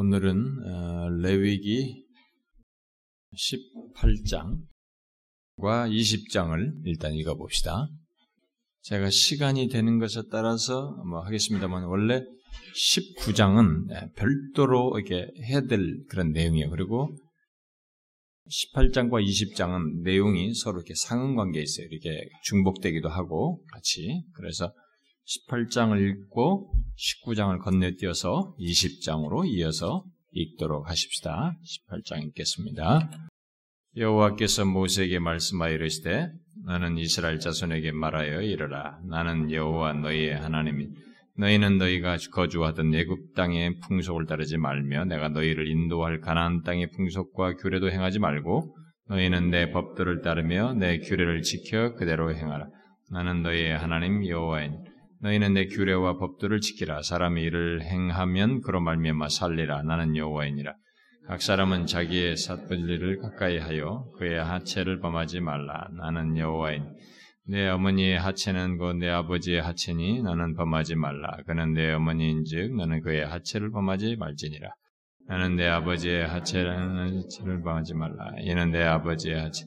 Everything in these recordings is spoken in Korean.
오늘은 어, 레위기 18장과 20장을 일단 읽어봅시다. 제가 시간이 되는 것에 따라서 뭐 하겠습니다만 원래 19장은 별도로 이렇게 해야 될 그런 내용이에요. 그리고 18장과 20장은 내용이 서로 이렇게 상응관계에 있어요. 이렇게 중복되기도 하고 같이. 그래서 18장을 읽고 19장을 건네뛰어서 20장으로 이어서 읽도록 하십시다. 18장 읽겠습니다. 여호와께서 모세에게 말씀하여 이르시되 나는 이스라엘 자손에게 말하여 이르라 나는 여호와 너희의 하나님이 너희는 너희가 거주하던 애굽 땅의 풍속을 따르지 말며 내가 너희를 인도할 가나안 땅의 풍속과 규례도 행하지 말고 너희는 내 법들을 따르며 내 규례를 지켜 그대로 행하라 나는 너희의 하나님 여호와이니 너희는 내 규례와 법들을 지키라. 사람이 이를 행하면 그로 말미암아 살리라. 나는 여호와이니라. 각 사람은 자기의 삿불리를 가까이 하여 그의 하체를 범하지 말라. 나는 여호와이니. 내 어머니의 하체는 그내 아버지의 하체니 나는 범하지 말라. 그는 내 어머니인즉 너는 그의 하체를 범하지 말지니라. 나는 내 아버지의 하체를 범하지 말라. 이는 내 아버지의 하체.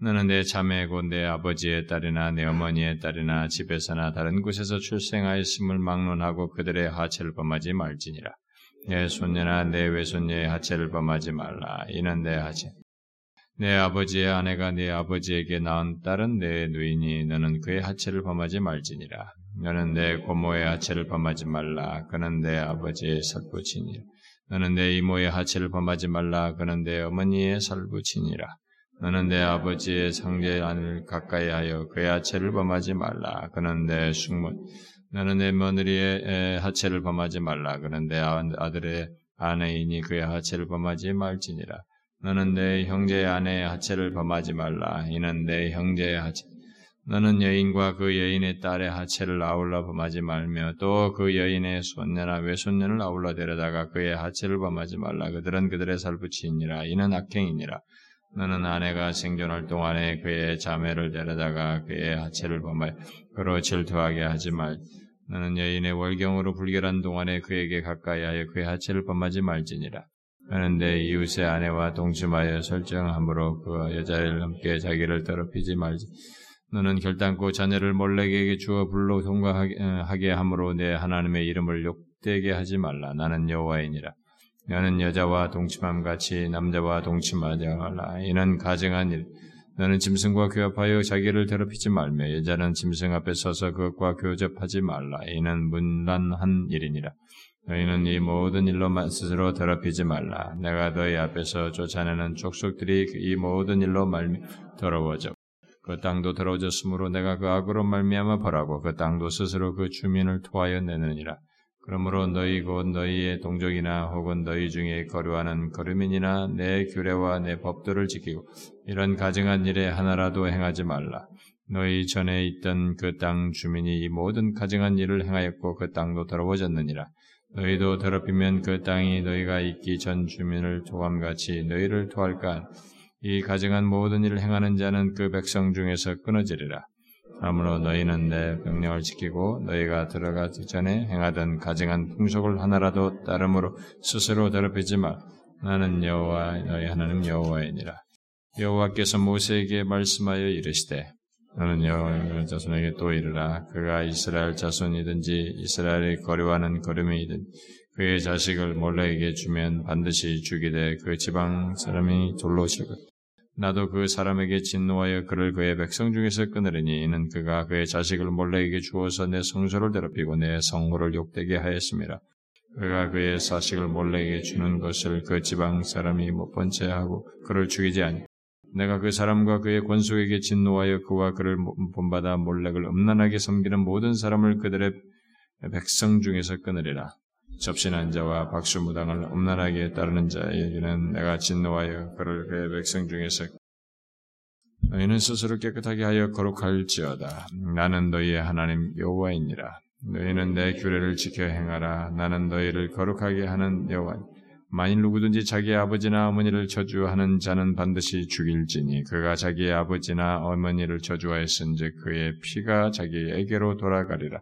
너는 내 자매 고 내 아버지의 딸이나 내 어머니의 딸이나 집에서나 다른 곳에서 출생하였음을 막론하고 그들의 하체를 범하지 말지니라. 내 손녀나 내 외손녀의 하체를 범하지 말라. 이는 내 하체. 내 아버지의 아내가 네 아버지에게 낳은 딸은 내 누이니 너는 그의 하체를 범하지 말지니라. 너는 내 고모의 하체를 범하지 말라. 그는 내 아버지의 살부친이라. 너는 내 이모의 하체를 범하지 말라. 그는 내 어머니의 살부친이라. 너는 내 아버지의 상제 안을 가까이 하여 그의 하체를 범하지 말라. 그는 내 숙모. 너는 내 며느리의 하체를 범하지 말라. 그는 내 아들의 아내이니 그의 하체를 범하지 말지니라. 너는 내 형제의 아내의 하체를 범하지 말라. 이는 내 형제의 하체. 너는 여인과 그 여인의 딸의 하체를 아울러 범하지 말며 또 그 여인의 손녀나 외손녀를 아울러 데려다가 그의 하체를 범하지 말라. 그들은 그들의 살부치니라. 이는 악행이니라. 너는 아내가 생존할 동안에 그의 자매를 데려다가 그의 하체를 범하여 그로 질투하게 하지 말. 너는 여인의 월경으로 불결한 동안에 그에게 가까이 하여 그의 하체를 범하지 말지니라. 내 이웃의 아내와 동침하여 설정함으로 그 여자를 함께 자기를 더럽히지 말지. 너는 결단코 자녀를 몰래에게 주어 불로 통과하게 함으로 내 하나님의 이름을 욕되게 하지 말라. 나는 여호와이니라. 너는 여자와 동침함 같이 남자와 동침하지 말라. 이는 가증한 일. 너는 짐승과 교합하여 자기를 더럽히지 말며 여자는 짐승 앞에 서서 그것과 교접하지 말라. 이는 문란한 일이니라. 너희는 이 모든 일로만 스스로 더럽히지 말라. 내가 너희 앞에서 쫓아내는 족속들이 이 모든 일로 말미 더러워져. 그 땅도 더러워졌으므로 내가 그 악으로 말미암아 벌하고 그 땅도 스스로 그 주민을 토하여 내느니라. 그러므로 너희 곧 너희의 동족이나 혹은 너희 중에 거류하는 거류민이나 내 규례와 내 법도를 지키고 이런 가증한 일에 하나라도 행하지 말라. 너희 전에 있던 그 땅 주민이 이 모든 가증한 일을 행하였고 그 땅도 더러워졌느니라. 너희도 더럽히면 그 땅이 너희가 있기 전 주민을 토함같이 너희를 토할까? 이 가증한 모든 일을 행하는 자는 그 백성 중에서 끊어지리라. 그러므로 너희는 내 명령을 지키고 너희가 들어가기 전에 행하던 가증한 풍속을 하나라도 따름으로 스스로 더럽히지 마. 나는 여호와 너희 하나님 여호와이니라. 여호와께서 모세에게 말씀하여 이르시되 너는 여호와 자손에게 또 이르라 그가 이스라엘 자손이든지 이스라엘의 거류하는 거름이든 그의 자식을 몰래에게 주면 반드시 죽이되 그 지방 사람이 돌로 칠 것. 나도 그 사람에게 진노하여 그를 그의 백성 중에서 끊으리니 이는 그가 그의 자식을 몰래에게 주어서 내 성소를 더럽히고 내 성호를 욕되게 하였습니다. 그가 그의 자식을 몰래에게 주는 것을 그 지방 사람이 못 본 채 하고 그를 죽이지 아니. 내가 그 사람과 그의 권속에게 진노하여 그와 그를 본받아 몰렉을 음란하게 섬기는 모든 사람을 그들의 백성 중에서 끊으리라. 접신한 자와 박수무당을 엄란하게 따르는 자에게는 내가 진노하여 그를 그의 백성 중에서 너희는 스스로 깨끗하게 하여 거룩할지어다. 나는 너희의 하나님 여호와이니라. 너희는 내 규례를 지켜 행하라. 나는 너희를 거룩하게 하는 여호와. 만일 누구든지 자기 아버지나 어머니를 저주하는 자는 반드시 죽일지니 그가 자기의 아버지나 어머니를 저주하였은즉 그의 피가 자기에게로 돌아가리라.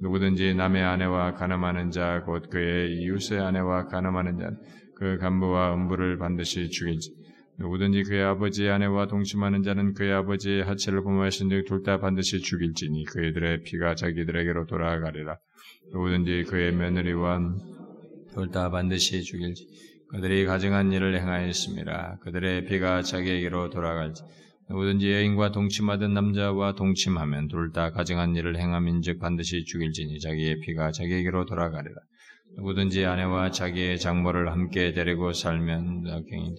누구든지 남의 아내와 가늠하는 자 곧 그의 이웃의 아내와 가늠하는 자 그 간부와 음부를 반드시 죽일지 누구든지 그의 아버지의 아내와 동침하는 자는 그의 아버지의 하체를 범하신 즉둘다 반드시 죽일지니 그들의 피가 자기들에게로 돌아가리라 누구든지 그의 며느리와 둘 다 반드시 죽일지 그들이 가증한 일을 행하였습니다. 그들의 피가 자기에게로 돌아갈지 누구든지 여인과 동침하던 남자와 동침하면 둘 다 가증한 일을 행함인즉 반드시 죽일지니 자기의 피가 자기에게로 돌아가리라. 누구든지 아내와 자기의 장모를 함께 데리고 살면 악행이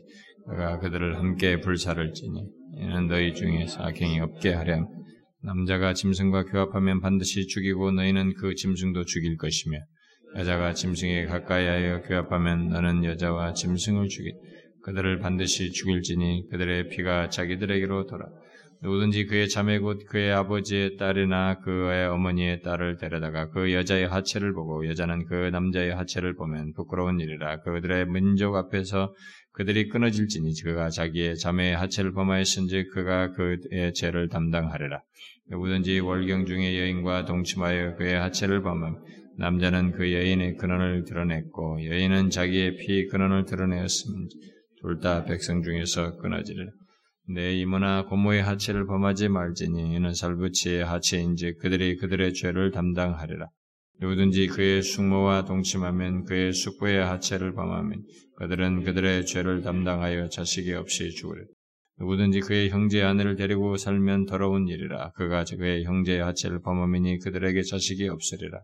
그가 그들을 함께 불살을지니 이는 너희 중에서 악행이 없게 하렴. 남자가 짐승과 교합하면 반드시 죽이고 너희는 그 짐승도 죽일 것이며 여자가 짐승에 가까이하여 교합하면 너는 여자와 짐승을 죽이 그들을 반드시 죽일지니 그들의 피가 자기들에게로 돌아 누구든지 그의 자매 곧 그의 아버지의 딸이나 그의 어머니의 딸을 데려다가 그 여자의 하체를 보고 여자는 그 남자의 하체를 보면 부끄러운 일이라 그들의 민족 앞에서 그들이 끊어질지니 그가 자기의 자매의 하체를 범하였은지 그가 그의 죄를 담당하리라. 누구든지 월경 중에 여인과 동침하여 그의 하체를 범하면 남자는 그 여인의 근원을 드러냈고 여인은 자기의 피 근원을 드러내었으면 둘 다 백성 중에서 끊어지리라. 내 이모나 고모의 하체를 범하지 말지니 이는 살부치의 하체인지 그들이 그들의 죄를 담당하리라. 누구든지 그의 숙모와 동침하면 그의 숙부의 하체를 범하면 그들은 그들의 죄를 담당하여 자식이 없이 죽으리라. 누구든지 그의 형제의 아내를 데리고 살면 더러운 일이라. 그가 그의 형제의 하체를 범하면 그들에게 자식이 없으리라.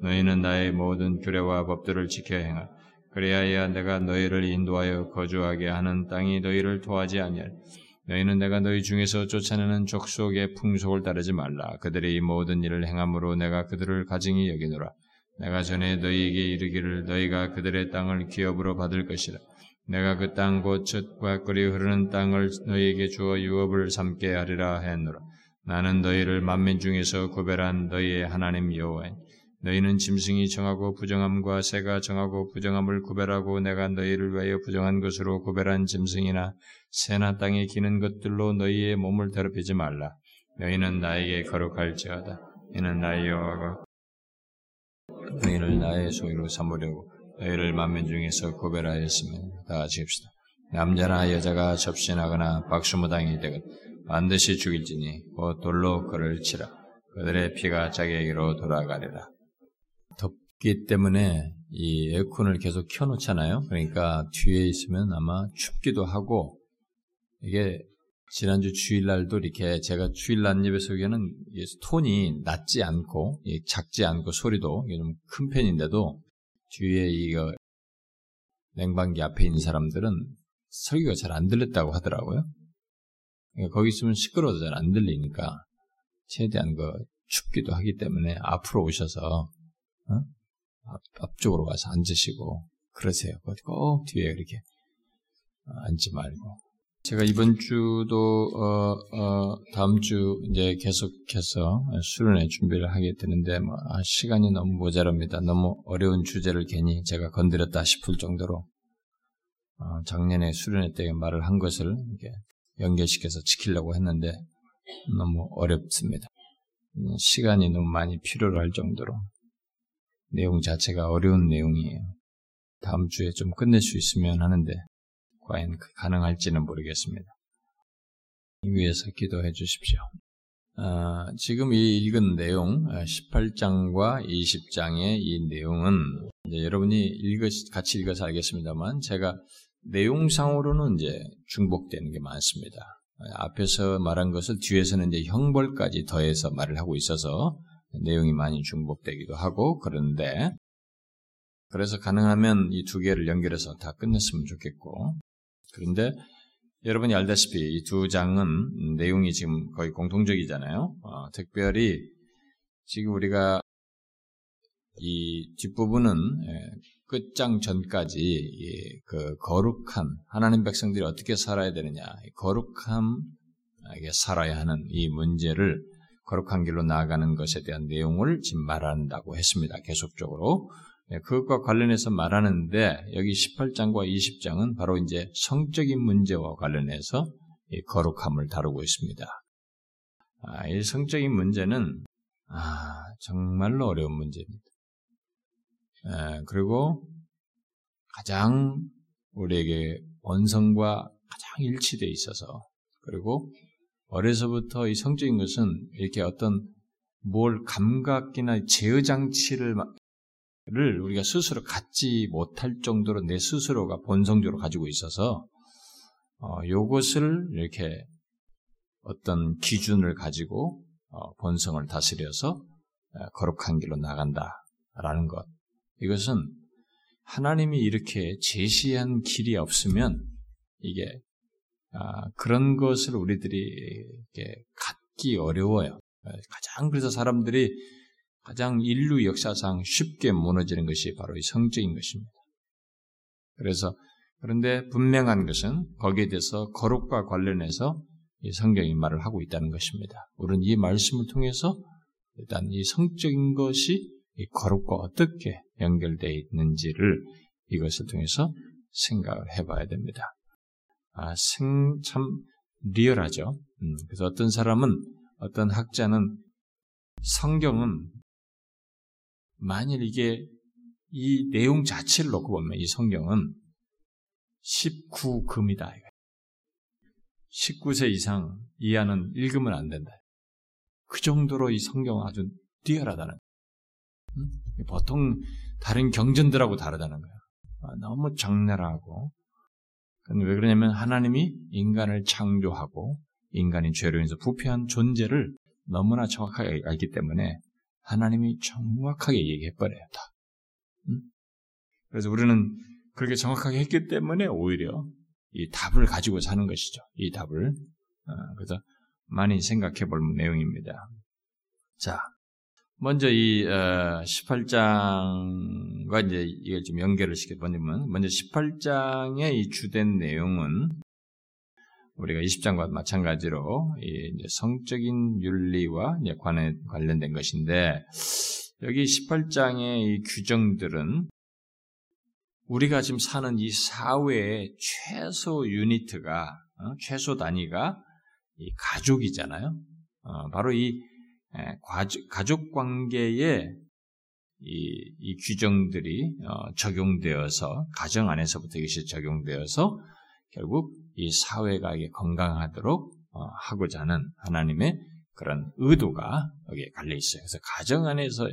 너희는 나의 모든 규례와 법들을 지켜 행하. 그래야야 내가 너희를 인도하여 거주하게 하는 땅이 너희를 토하지 아니할. 너희는 내가 너희 중에서 쫓아내는 족속의 풍속을 따르지 말라. 그들이 이 모든 일을 행함으로 내가 그들을 가증히 여기노라. 내가 전에 너희에게 이르기를 너희가 그들의 땅을 기업으로 받을 것이라. 내가 그 땅 곧 젖과 꿀이 흐르는 땅을 너희에게 주어 유업을 삼게 하리라 했노라. 나는 너희를 만민 중에서 구별한 너희의 하나님 여호와니 너희는 짐승이 정하고 부정함과 새가 정하고 부정함을 구별하고 내가 너희를 위하여 부정한 것으로 구별한 짐승이나 새나 땅에 기는 것들로 너희의 몸을 더럽히지 말라. 너희는 나에게 거룩할지어다. 이는 나의 여호와가 너희를 나의 소유로 삼으려고 너희를 만면 중에서 구별하였으면 다 합시다. 남자나 여자가 접신하거나 박수무당이 되건 반드시 죽일지니 곧 돌로 그를 치라. 그들의 피가 자기에게로 돌아가리라. 덥기 때문에 이 에어컨을 계속 켜놓잖아요. 그러니까 뒤에 있으면 아마 춥기도 하고 이게 지난주 주일날도 이렇게 제가 주일날 예배 속에는 톤이 낮지 않고 작지 않고 소리도 좀 큰 편인데도 뒤에 이거 냉방기 앞에 있는 사람들은 설교가 잘 안 들렸다고 하더라고요. 그러니까 거기 있으면 시끄러워서 잘 안 들리니까 최대한 그 춥기도 하기 때문에 앞으로 오셔서 어? 앞, 앞쪽으로 가서 앉으시고 그러세요. 꼭 뒤에 이렇게 어, 앉지 말고. 제가 이번 주도 어, 어, 다음 주 이제 계속해서 수련회 준비를 하게 되는데 뭐, 아, 시간이 너무 모자랍니다. 너무 어려운 주제를 괜히 제가 건드렸다 싶을 정도로 어, 작년에 수련회 때 말을 한 것을 연결시켜서 지키려고 했는데 너무 어렵습니다. 시간이 너무 많이 필요로 할 정도로 내용 자체가 어려운 내용이에요. 다음 주에 좀 끝낼 수 있으면 하는데 과연 그 가능할지는 모르겠습니다. 위해서 기도해 주십시오. 아, 지금 이 읽은 내용, 18장과 아, 20장의 이 내용은 여러분이 읽으, 같이 읽어서 알겠습니다만 제가 내용상으로는 이제 중복되는 게 많습니다. 앞에서 말한 것을 뒤에서는 이제 형벌까지 더해서 말을 하고 있어서 내용이 많이 중복되기도 하고 그런데 그래서 가능하면 이 두 개를 연결해서 다 끝냈으면 좋겠고 그런데 여러분이 알다시피 이 두 장은 내용이 지금 거의 공통적이잖아요. 어, 특별히 지금 우리가 이 뒷부분은 예, 끝장 전까지 그 거룩한 하나님 백성들이 어떻게 살아야 되느냐, 거룩함에게 살아야 하는 이 문제를 거룩한 길로 나아가는 것에 대한 내용을 지금 말한다고 했습니다. 계속적으로. 네, 그것과 관련해서 말하는데 여기 18장과 20장은 바로 이제 성적인 문제와 관련해서 거룩함을 다루고 있습니다. 아, 이 성적인 문제는 아, 정말로 어려운 문제입니다. 에, 그리고 가장 우리에게 원성과 가장 일치되어 있어서 그리고 어려서부터 이 성적인 것은 이렇게 어떤 뭘 감각이나 제어 장치를 를 우리가 스스로 갖지 못할 정도로 내 스스로가 본성적으로 가지고 있어서 어, 요것을 이렇게 어떤 기준을 가지고 어, 본성을 다스려서 어, 거룩한 길로 나간다라는 것. 이것은 하나님이 이렇게 제시한 길이 없으면 이게 아, 그런 것을 우리들이 갖기 어려워요. 가장 그래서 사람들이 가장 인류 역사상 쉽게 무너지는 것이 바로 이 성적인 것입니다. 그래서 그런데 분명한 것은 거기에 대해서 거룩과 관련해서 이 성경이 말을 하고 있다는 것입니다. 우리는 이 말씀을 통해서 일단 이 성적인 것이 이 거룩과 어떻게 연결되어 있는지를 이것을 통해서 생각을 해봐야 됩니다. 아, 생, 참, 리얼하죠. 음, 그래서 어떤 사람은, 어떤 학자는 성경은 만일 이게 이 내용 자체를 놓고 보면 이 성경은 19금이다. 19세 이상 이하는 읽으면 안 된다. 그 정도로 이 성경은 아주 뛰어나다는 음? 보통 다른 경전들하고 다르다는 거예요. 아, 너무 적나라하고. 왜 그러냐면 하나님이 인간을 창조하고 인간이 죄로 인해서 부패한 존재를 너무나 정확하게 알기 때문에 하나님이 정확하게 얘기해버려요, 다. 음? 그래서 우리는 그렇게 정확하게 했기 때문에 오히려 이 답을 가지고 사는 것이죠. 이 답을. 어, 그래서 많이 생각해 볼 내용입니다. 자, 먼저 이 18장과 어, 이제 이걸 좀 연결을 시켜보면 먼저 18장의 이 주된 내용은 우리가 20장과 마찬가지로 이제 성적인 윤리와 관련된 것인데 여기 18장의 이 규정들은 우리가 지금 사는 이 사회의 최소 유니트가 어? 최소 단위가 이 가족이잖아요. 어, 바로 이 에, 가족, 가족 관계에 이, 이 규정들이 어, 적용되어서 가정 안에서부터 이것이 적용되어서 결국 이 사회가 건강하도록 어, 하고자 하는 하나님의 그런 의도가 여기에 갈려 있어요. 그래서 가정 안에서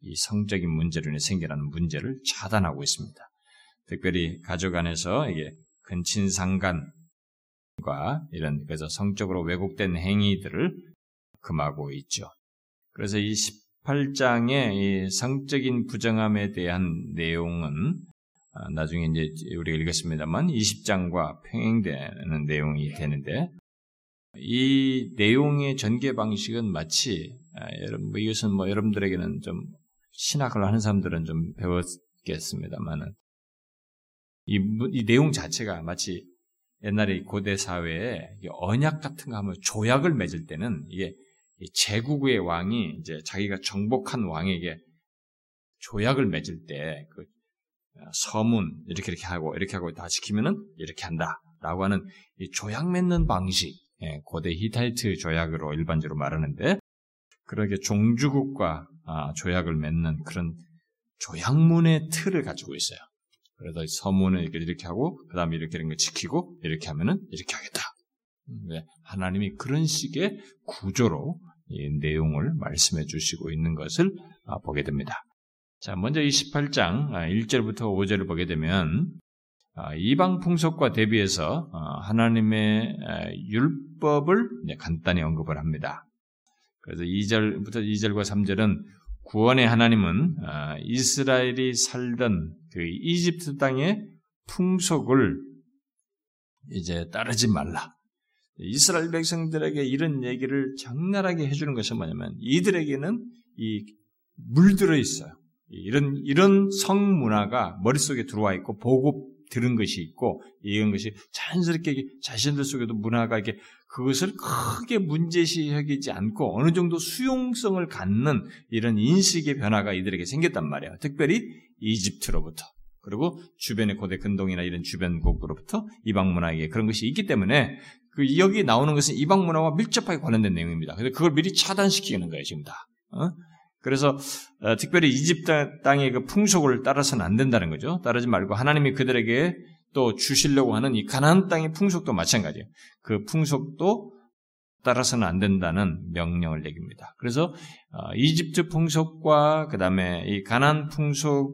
이 성적인 문제로 인해 생겨나는 문제를 차단하고 있습니다. 특별히 가족 안에서 이게 근친상간과 이런 그래서 성적으로 왜곡된 행위들을 금하고 있죠. 그래서 이 18장의 이 성적인 부정함에 대한 내용은 아, 나중에 이제 우리가 읽었습니다만 20장과 평행되는 내용이 되는데 이 내용의 전개 방식은 마치 아, 여러분 뭐 이것은 뭐 여러분들에게는 좀 신학을 하는 사람들은 좀 배웠겠습니다만은 이, 이 내용 자체가 마치 옛날에 고대 사회에 언약 같은 거 하면 조약을 맺을 때는 이게 제국의 왕이 이제 자기가 정복한 왕에게 조약을 맺을 때 그 서문 이렇게 이렇게 하고 이렇게 하고 다 지키면은 이렇게 한다라고 하는 이 조약 맺는 방식 예, 고대 히타이트 조약으로 일반적으로 말하는데 그렇게 종주국과 아, 조약을 맺는 그런 조약문의 틀을 가지고 있어요. 그래서 서문을 이렇게 이렇게 하고 그 다음에 이렇게 이런 거 지키고 이렇게 하면은 이렇게 하겠다. 네, 하나님이 그런 식의 구조로 이 내용을 말씀해 주시고 있는 것을 아, 보게 됩니다. 자, 먼저 이 18장 1절부터 아, 5절을 보게 되면 아, 이방 풍속과 대비해서 아, 하나님의 율법을 간단히 언급을 합니다. 그래서 2절부터 2절과 3절은 구원의 하나님은 이스라엘이 살던 그 이집트 땅의 풍속을 이제 따르지 말라. 이스라엘 백성들에게 이런 얘기를 장난하게 해주는 것은 뭐냐면 이들에게는 이 물들어 있어요. 이런, 이런 성 문화가 머릿속에 들어와 있고, 보고 들은 것이 있고, 이런 것이 자연스럽게 자신들 속에도 문화가 이렇게 그것을 크게 문제시 여기지 않고 어느 정도 수용성을 갖는 이런 인식의 변화가 이들에게 생겼단 말이에요. 특별히 이집트로부터. 그리고 주변의 고대 근동이나 이런 주변국으로부터 이방 문화에 그런 것이 있기 때문에 그 여기 나오는 것은 이방 문화와 밀접하게 관련된 내용입니다. 그래서 그걸 미리 차단시키는 거예요, 지금 다. 어? 그래서 어, 특별히 이집트 땅의 그 풍속을 따라서는 안 된다는 거죠. 따르지 말고 하나님이 그들에게 또 주시려고 하는 이 가나안 땅의 풍속도 마찬가지예요. 그 풍속도 따라서는 안 된다는 명령을 내깁니다. 그래서 어, 이집트 풍속과 그 다음에 이 가나안 풍속을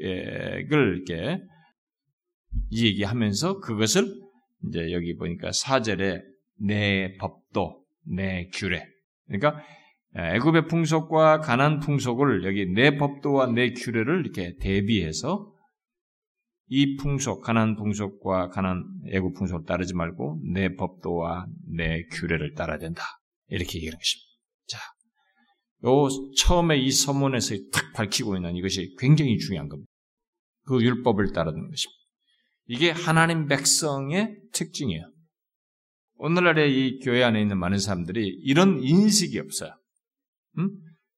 이렇게 얘기하면서 그것을 이제 여기 보니까 사절에 내 법도 내 규례 그러니까 애굽의 풍속과 가난 풍속을 여기 내 법도와 내 규례를 이렇게 대비해서 이 풍속, 가난 풍속과 가난 애굽 풍속을 따르지 말고 내 법도와 내 규례를 따라야 된다. 이렇게 얘기하는 것입니다. 자, 요 처음에 이 서문에서 탁 밝히고 있는 이것이 굉장히 중요한 겁니다. 그 율법을 따르는 것입니다. 이게 하나님 백성의 특징이에요. 오늘날의 이 교회 안에 있는 많은 사람들이 이런 인식이 없어요. 음?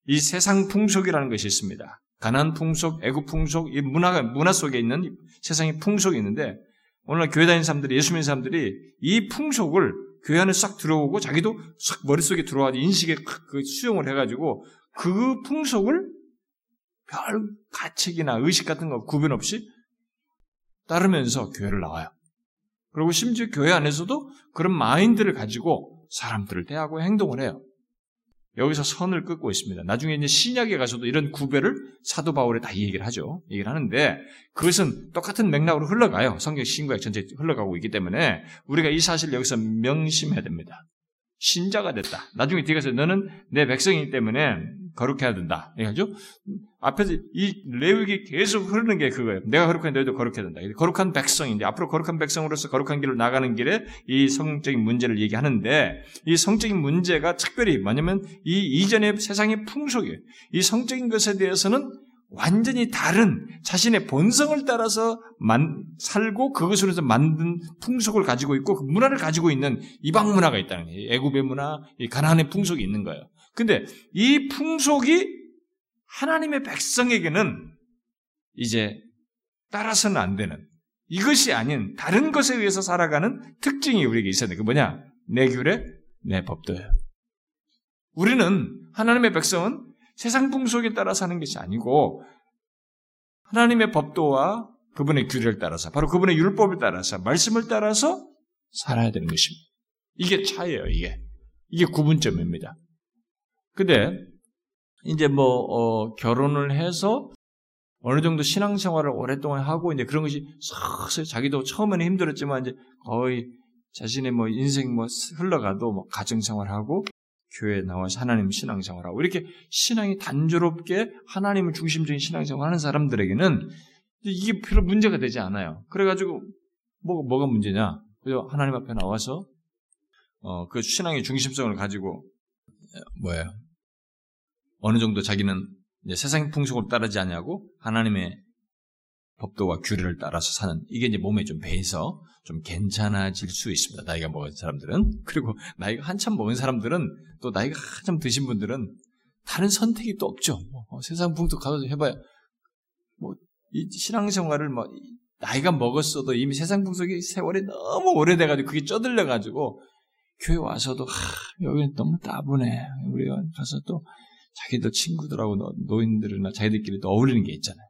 이 세상 풍속이라는 것이 있습니다. 가난 풍속, 애국 풍속, 이 문화가 문화 속에 있는 세상의 풍속이 있는데 오늘 교회 다니는 사람들이 예수 믿는 사람들이 이 풍속을 교회 안에 싹 들어오고 자기도 싹 머릿속에 들어와서 인식에 그 수용을 해가지고 그 풍속을 별 가책이나 의식 같은 거 구분 없이 따르면서 교회를 나와요. 그리고 심지어 교회 안에서도 그런 마인드를 가지고 사람들을 대하고 행동을 해요. 여기서 선을 긋고 있습니다. 나중에 이제 신약에 가서도 이런 구별을 사도 바울에 다 얘기를 하죠. 얘기를 하는데 그것은 똑같은 맥락으로 흘러가요. 성경 신구약 전체 흘러가고 있기 때문에 우리가 이 사실을 여기서 명심해야 됩니다. 신자가 됐다. 나중에 뒤에 가서 너는 내 백성이기 때문에 거룩해야 된다. 이거죠. 앞에서 이 레위기 계속 흐르는 게 그거예요. 내가 거룩한 너희도 거룩해야 된다. 거룩한 백성인데 앞으로 거룩한 백성으로서 거룩한 길을 나가는 길에 이 성적인 문제를 얘기하는데 이 성적인 문제가 특별히 뭐냐면 이 이전의 세상의 풍속이에요. 이 성적인 것에 대해서는 완전히 다른 자신의 본성을 따라서 만, 살고 그것으로 만든 풍속을 가지고 있고 그 문화를 가지고 있는 이방 문화가 있다는 거예요. 애굽의 문화, 이 가나안의 풍속이 있는 거예요. 근데 이 풍속이 하나님의 백성에게는 이제 따라서는 안 되는 이것이 아닌 다른 것에 의해서 살아가는 특징이 우리에게 있어야 돼. 그 뭐냐? 내 규례, 내 법도예요. 우리는 하나님의 백성은 세상 풍속에 따라 사는 것이 아니고 하나님의 법도와 그분의 규례를 따라서 바로 그분의 율법을 따라서 말씀을 따라서 살아야 되는 것입니다. 이게 차예요, 이게. 이게 구분점입니다. 근데 이제 뭐 어, 결혼을 해서 어느 정도 신앙생활을 오랫동안 하고 이제 그런 것이 서서히 자기도 처음에는 힘들었지만 이제 거의 자신의 뭐 인생 뭐 흘러가도 뭐 가정생활하고 교회에 나와서 하나님 신앙생활하고 이렇게 신앙이 단조롭게 하나님을 중심적인 신앙생활하는 사람들에게는 이게 별로 문제가 되지 않아요. 그래가지고 뭐 뭐가 문제냐? 그죠? 하나님 앞에 나와서 어, 그 신앙의 중심성을 가지고 뭐예요? 어느 정도 자기는 세상 풍속을 따르지 않냐고 하나님의 법도와 규례를 따라서 사는 이게 이제 몸에 좀 배서 좀 괜찮아질 수 있습니다. 나이가 먹은 사람들은 그리고 나이가 한참 먹은 사람들은 또 나이가 한참 드신 분들은 다른 선택이 또 없죠. 뭐, 어, 세상 풍토 가서 해봐야 뭐 이 신앙생활을 뭐 나이가 먹었어도 이미 세상 풍속의 세월이 너무 오래돼가지고 그게 쪄들려가지고 교회 와서도 하, 여기는 너무 따분해. 우리가 가서 또 자기들 친구들하고 노인들이나 자기들끼리 또 어울리는 게 있잖아요.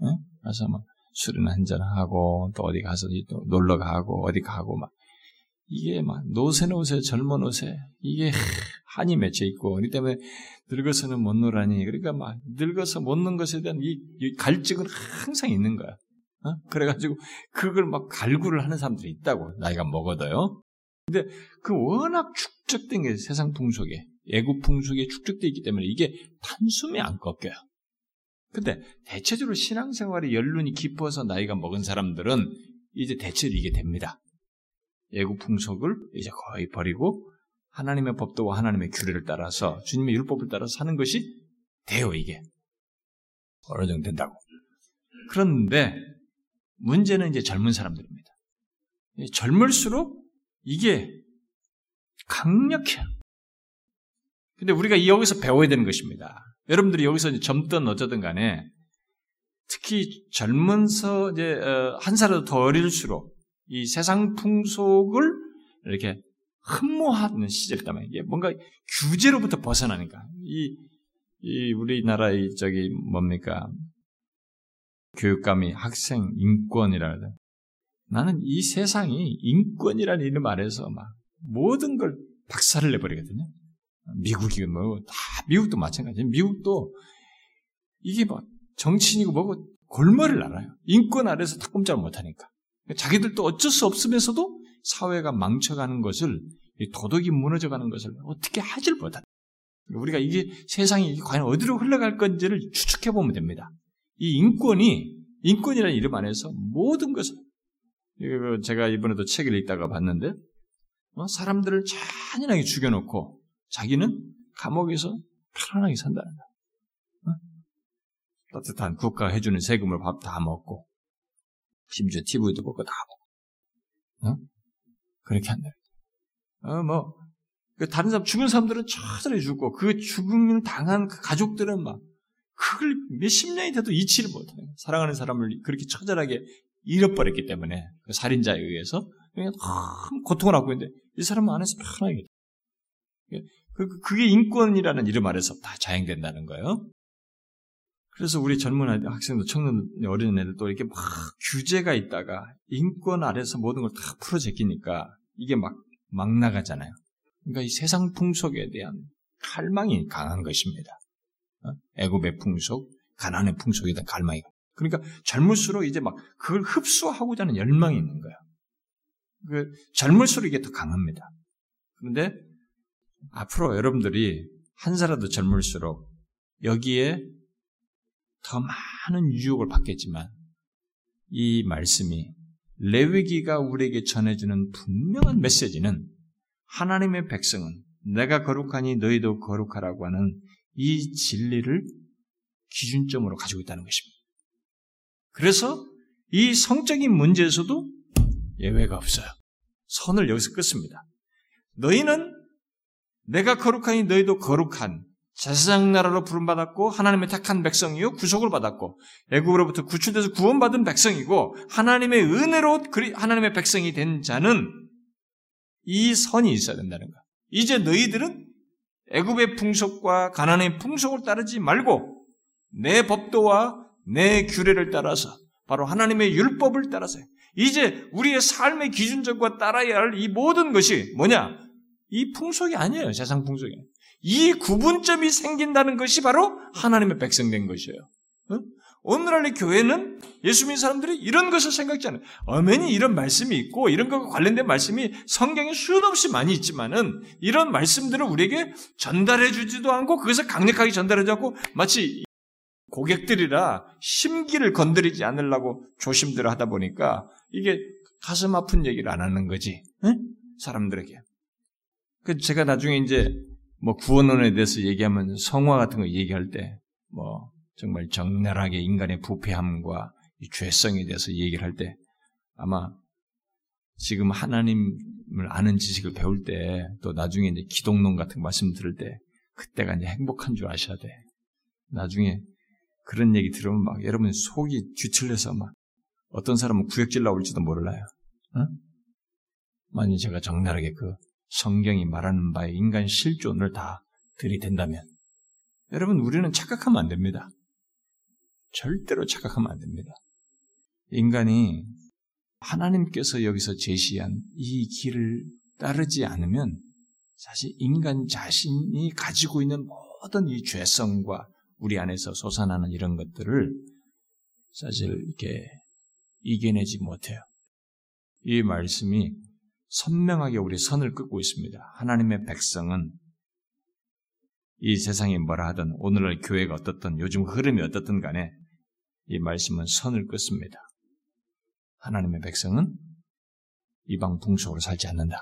네? 가서 막 술이나 한잔 하고 또 어디 가서 또 놀러 가고 어디 가고 막 이게 막 노쇠는 옷에 젊은 옷에 이게 한이 맺혀 있고 그렇기 때문에 늙어서는 못 놀아니 그러니까 막 늙어서 못 노는 것에 대한 이, 이 갈증은 항상 있는 거야. 어? 그래가지고 그걸 막 갈구를 하는 사람들이 있다고 나이가 먹어도요. 근데 그 워낙 축적된 게 세상 풍속에 애국 풍속에 축적되어 있기 때문에 이게 단숨에 안 꺾여요. 근데 대체적으로 신앙생활에 연륜이 깊어서 나이가 먹은 사람들은 이제 대체로 이게 됩니다. 애국 풍속을 이제 거의 버리고 하나님의 법도와 하나님의 규례를 따라서 주님의 율법을 따라서 사는 것이 돼요, 이게. 어느 정도 된다고. 그런데 문제는 이제 젊은 사람들입니다. 젊을수록 이게 강력해요. 근데 우리가 여기서 배워야 되는 것입니다. 여러분들이 여기서 젊든 어쩌든 간에 특히 젊은서 이제 어, 한 살이라도 더 어릴수록 이 세상 풍속을 이렇게 흠모하는 시절이다 말이에요. 뭔가 규제로부터 벗어나니까 이 이 우리나라의 저기 뭡니까 교육감이 학생 인권이라 그래. 나는 이 세상이 인권이라는 이름 아래서 막 모든 걸 박살을 내버리거든요. 미국이 뭐 다 미국도 마찬가지예요. 미국도 이게 뭐 정치인이고 뭐고 골머리를 알아요. 인권 아래서 다 꼼짝 못하니까. 자기들도 어쩔 수 없으면서도 사회가 망쳐가는 것을 도덕이 무너져가는 것을 어떻게 하질 못한. 우리가 이게 세상이 과연 어디로 흘러갈 건지를 추측해 보면 됩니다. 이 인권이 인권이라는 이름 안에서 모든 것을 제가 이번에도 책을 읽다가 봤는데 어? 사람들을 잔인하게 죽여놓고 자기는 감옥에서 편안하게 산다는 거야. 어? 따뜻한 국가 해주는 세금을 밥 다 먹고 심지어 TV도 먹고 다 먹고 어? 그렇게 한다. 어, 뭐, 그 다른 사람, 죽은 사람들은 처절히 죽고, 그 죽음을 당한 그 가족들은 막, 그걸 몇십 년이 돼도 잊지를 못해요. 사랑하는 사람을 그렇게 처절하게 잃어버렸기 때문에, 그 살인자에 의해서, 그냥 큰 고통을 하고 있는데, 이 사람은 안에서 편하게. 그, 그, 그게 인권이라는 이름 아래서 다 자행된다는 거예요. 그래서 우리 젊은 학생들, 청년, 어린 애들도 이렇게 막 규제가 있다가 인권 아래서 모든 걸 다 풀어 제끼니까 이게 막, 막 나가잖아요. 그러니까 이 세상 풍속에 대한 갈망이 강한 것입니다. 어? 애굽의 풍속, 가난의 풍속에 대한 갈망이. 그러니까 젊을수록 이제 막 그걸 흡수하고자 하는 열망이 있는 거예요. 그 젊을수록 이게 더 강합니다. 그런데 앞으로 여러분들이 한 살라도 젊을수록 여기에 더 많은 유혹을 받겠지만 이 말씀이 레위기가 우리에게 전해주는 분명한 메시지는 하나님의 백성은 내가 거룩하니 너희도 거룩하라고 하는 이 진리를 기준점으로 가지고 있다는 것입니다. 그래서 이 성적인 문제에서도 예외가 없어요. 선을 여기서 끊습니다. 너희는 내가 거룩하니 너희도 거룩한 제사장 나라로 부름받았고 하나님의 택한 백성이요 구속을 받았고 애굽으로부터 구출돼서 구원받은 백성이고 하나님의 은혜로 하나님의 백성이 된 자는 이 선이 있어야 된다는 거. 이제 너희들은 애굽의 풍속과 가난의 풍속을 따르지 말고 내 법도와 내 규례를 따라서 바로 하나님의 율법을 따라서 이제 우리의 삶의 기준적과 따라야 할 이 모든 것이 뭐냐? 이 풍속이 아니에요. 세상 풍속이. 이 구분점이 생긴다는 것이 바로 하나님의 백성된 것이에요. 어? 오늘날의 교회는 예수 믿는 사람들이 이런 것을 생각지 않아요. 어머니 이런 말씀이 있고 이런 것과 관련된 말씀이 성경에 수도 없이 많이 있지만은 이런 말씀들을 우리에게 전달해 주지도 않고 그것을 강력하게 전달하지 않고 마치 고객들이라 심기를 건드리지 않으려고 조심들 하다 보니까 이게 가슴 아픈 얘기를 안 하는 거지. 응? 사람들에게. 그 제가 나중에 이제 뭐 구원론에 대해서 얘기하면 성화 같은 거 얘기할 때 뭐 정말 적나라하게 인간의 부패함과 죄성에 대해서 얘기를 할 때 아마 지금 하나님을 아는 지식을 배울 때 또 나중에 이제 기독론 같은 말씀 들을 때 그때가 이제 행복한 줄 아셔야 돼. 나중에 그런 얘기 들으면 막 여러분 속이 뒤틀려서 막 어떤 사람은 구역질 나올지도 몰라요. 어? 만약 제가 적나라하게 그 성경이 말하는 바에 인간 실존을 다 들이댄다면 여러분 우리는 착각하면 안 됩니다. 절대로 착각하면 안 됩니다. 인간이 하나님께서 여기서 제시한 이 길을 따르지 않으면 사실 인간 자신이 가지고 있는 모든 이 죄성과 우리 안에서 솟아나는 이런 것들을 사실 이렇게 이겨내지 못해요. 이 말씀이 선명하게 우리 선을 긋고 있습니다. 하나님의 백성은 이 세상이 뭐라 하든 오늘날 교회가 어떻든 요즘 흐름이 어떻든 간에 이 말씀은 선을 긋습니다. 하나님의 백성은 이방 풍속으로 살지 않는다.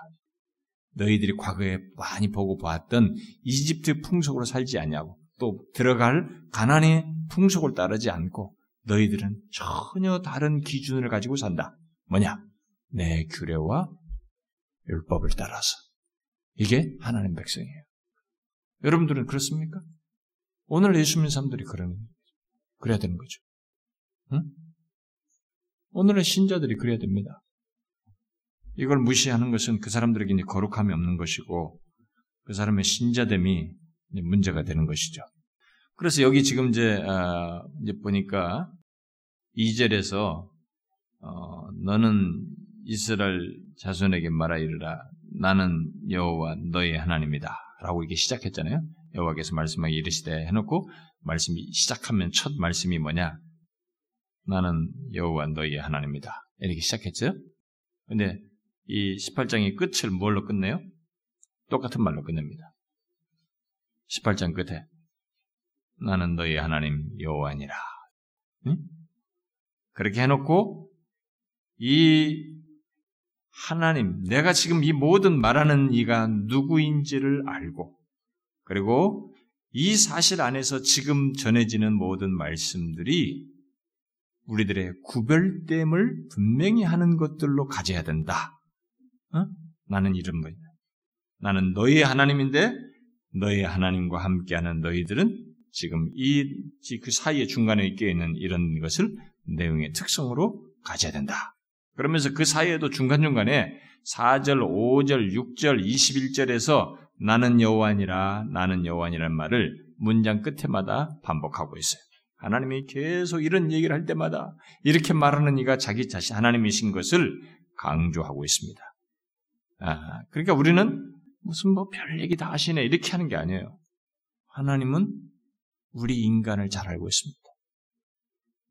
너희들이 과거에 많이 보고 봤던 이집트 풍속으로 살지 않냐고 또 들어갈 가난의 풍속을 따르지 않고 너희들은 전혀 다른 기준을 가지고 산다. 뭐냐? 내 규례와 율법을 따라서. 이게 하나님 백성이에요. 여러분들은 그렇습니까? 오늘 예수 믿는 사람들이 그러는, 그래야 되는 거죠. 응? 오늘의 신자들이 그래야 됩니다. 이걸 무시하는 것은 그 사람들에게 이제 거룩함이 없는 것이고, 그 사람의 신자됨이 문제가 되는 것이죠. 그래서 여기 지금 이제, 어, 이제 보니까 2절에서 어, 너는 이스라엘 자손에게 말하 이르라 나는 여호와 너의 하나님이다 라고 이게 시작했잖아요. 여호와께서 말씀하기 이르시되 해놓고 말씀이 시작하면 첫 말씀이 뭐냐? 나는 여호와 너의 하나님이다 이렇게 시작했죠. 근데 이 18장의 끝을 뭘로 끝내요? 똑같은 말로 끝냅니다. 18장 끝에 나는 너희 하나님 여호와니라. 응? 그렇게 해놓고 이 하나님, 내가 지금 이 모든 말하는 이가 누구인지를 알고 그리고 이 사실 안에서 지금 전해지는 모든 말씀들이 우리들의 구별됨을 분명히 하는 것들로 가져야 된다. 어? 나는 이런 분이다. 나는 너희의 하나님인데 너희 하나님과 함께하는 너희들은 지금 이 그 사이의 중간에 끼어 있는 이런 것을 내용의 특성으로 가져야 된다. 그러면서 그 사이에도 중간중간에 4절, 5절, 6절, 21절에서 나는 여호와니라 나는 여호와니라는 말을 문장 끝에마다 반복하고 있어요. 하나님이 계속 이런 얘기를 할 때마다 이렇게 말하는 이가 자기 자신 하나님이신 것을 강조하고 있습니다. 아, 그러니까 우리는 무슨 뭐 별 얘기 다 하시네 이렇게 하는 게 아니에요. 하나님은 우리 인간을 잘 알고 있습니다.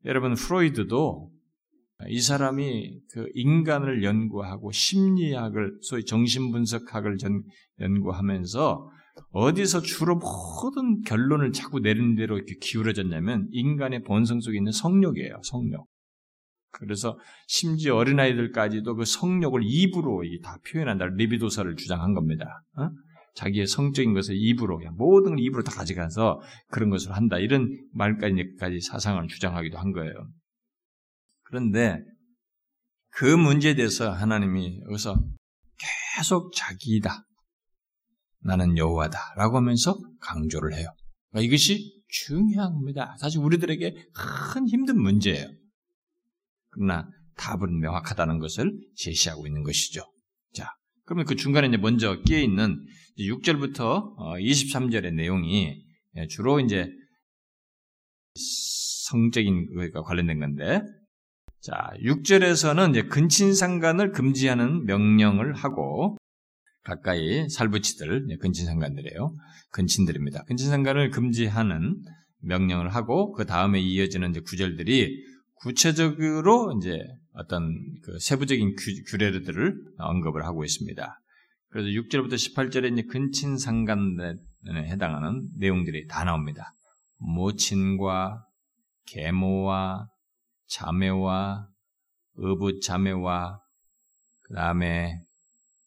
여러분 프로이드도 이 사람이 그 인간을 연구하고 심리학을 소위 정신분석학을 연구하면서 어디서 주로 모든 결론을 자꾸 내리는 대로 이렇게 기울어졌냐면 인간의 본성 속에 있는 성욕이에요. 성욕. 그래서 심지어 어린아이들까지도 그 성욕을 입으로 다 표현한다. 리비도사를 주장한 겁니다. 어? 자기의 성적인 것을 입으로, 모든 걸 입으로 다 가져가서 그런 것을 한다. 이런 말까지 사상을 주장하기도 한 거예요. 그런데 그 문제에 대해서 하나님이 여기서 계속 자기이다. 나는 여호와다. 라고 하면서 강조를 해요. 그러니까 이것이 중요한 겁니다. 사실 우리들에게 큰 힘든 문제예요. 그러나 답은 명확하다는 것을 제시하고 있는 것이죠. 자, 그러면 그 중간에 이제 먼저 끼어 있는 6절부터 23절의 내용이 주로 이제 성적인 것과 관련된 건데, 자, 6절에서는 이제 근친상간을 금지하는 명령을 하고, 가까이 살부치들, 근친상간들이에요. 근친들입니다. 근친상간을 금지하는 명령을 하고, 그 다음에 이어지는 이제 구절들이 구체적으로 이제 어떤 그 세부적인 규, 례들을 언급을 하고 있습니다. 그래서 6절부터 18절에 이제 근친상간에 해당하는 내용들이 다 나옵니다. 모친과 계모와 자매와 의붓 자매와 그 다음에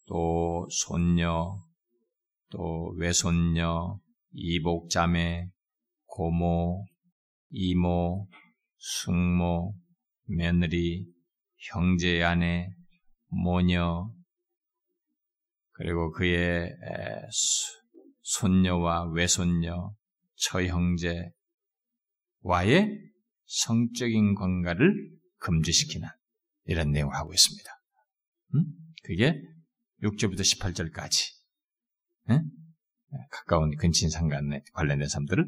또 손녀, 또 외손녀, 이복 자매, 고모, 이모, 숙모, 며느리, 형제 아내, 모녀, 그리고 그의 손녀와 외손녀, 처형제와의 성적인 관계를 금지시키는 이런 내용을 하고 있습니다. 음? 그게 6절부터 18절까지 음? 가까운 근친 상관에 관련된 사람들을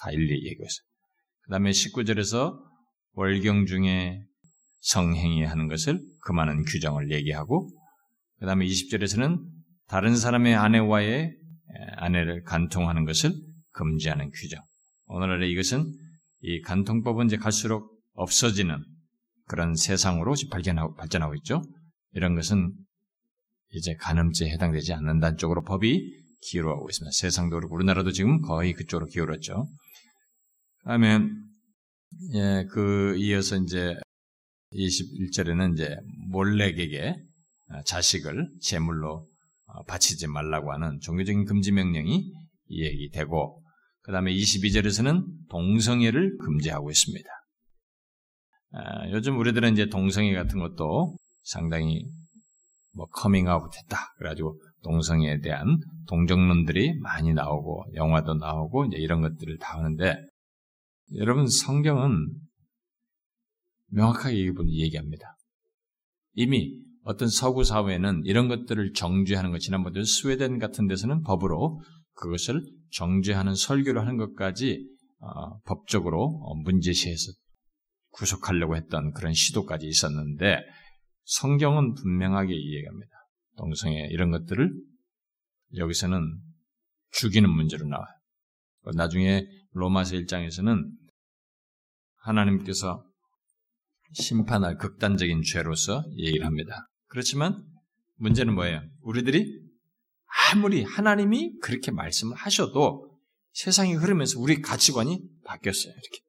다 일일이 얘기하고 있어요. 그 다음에 19절에서 월경 중에 성행위 하는 것을 금하는 규정을 얘기하고 그 다음에 20절에서는 다른 사람의 아내와의 아내를 간통하는 것을 금지하는 규정. 오늘날에 이것은 이 간통법은 이제 갈수록 없어지는 그런 세상으로 발견하고, 발전하고 있죠. 이런 것은 이제 간음죄에 해당되지 않는다는 쪽으로 법이 기울어가고 있습니다. 세상도 그렇고 우리나라도 지금 거의 그쪽으로 기울었죠. 다음에 예, 그 이어서 이제 21절에는 이제 몰렉에게 자식을 제물로 어, 바치지 말라고 하는 종교적인 금지 명령이 얘기되고 그 다음에 22절에서는 동성애를 금지하고 있습니다. 아, 요즘 우리들은 이제 동성애 같은 것도 상당히 뭐 커밍아웃 했다. 그래가지고 동성애에 대한 동정론들이 많이 나오고 영화도 나오고 이제 이런 것들을 다 하는데 여러분 성경은 명확하게 이분 얘기합니다. 이미 어떤 서구 사회는 이런 것들을 정죄하는 것, 지난번에 스웨덴 같은 데서는 법으로 그것을 정죄하는 설교를 하는 것까지 어, 법적으로 어, 문제시해서 구속하려고 했던 그런 시도까지 있었는데 성경은 분명하게 이해합니다. 동성애 이런 것들을 여기서는 죽이는 문제로 나와요. 나중에 로마서 1장에서는 하나님께서 심판할 극단적인 죄로서 얘기를 합니다. 그렇지만 문제는 뭐예요? 우리들이 아무리 하나님이 그렇게 말씀을 하셔도 세상이 흐르면서 우리 가치관이 바뀌었어요. 이렇게.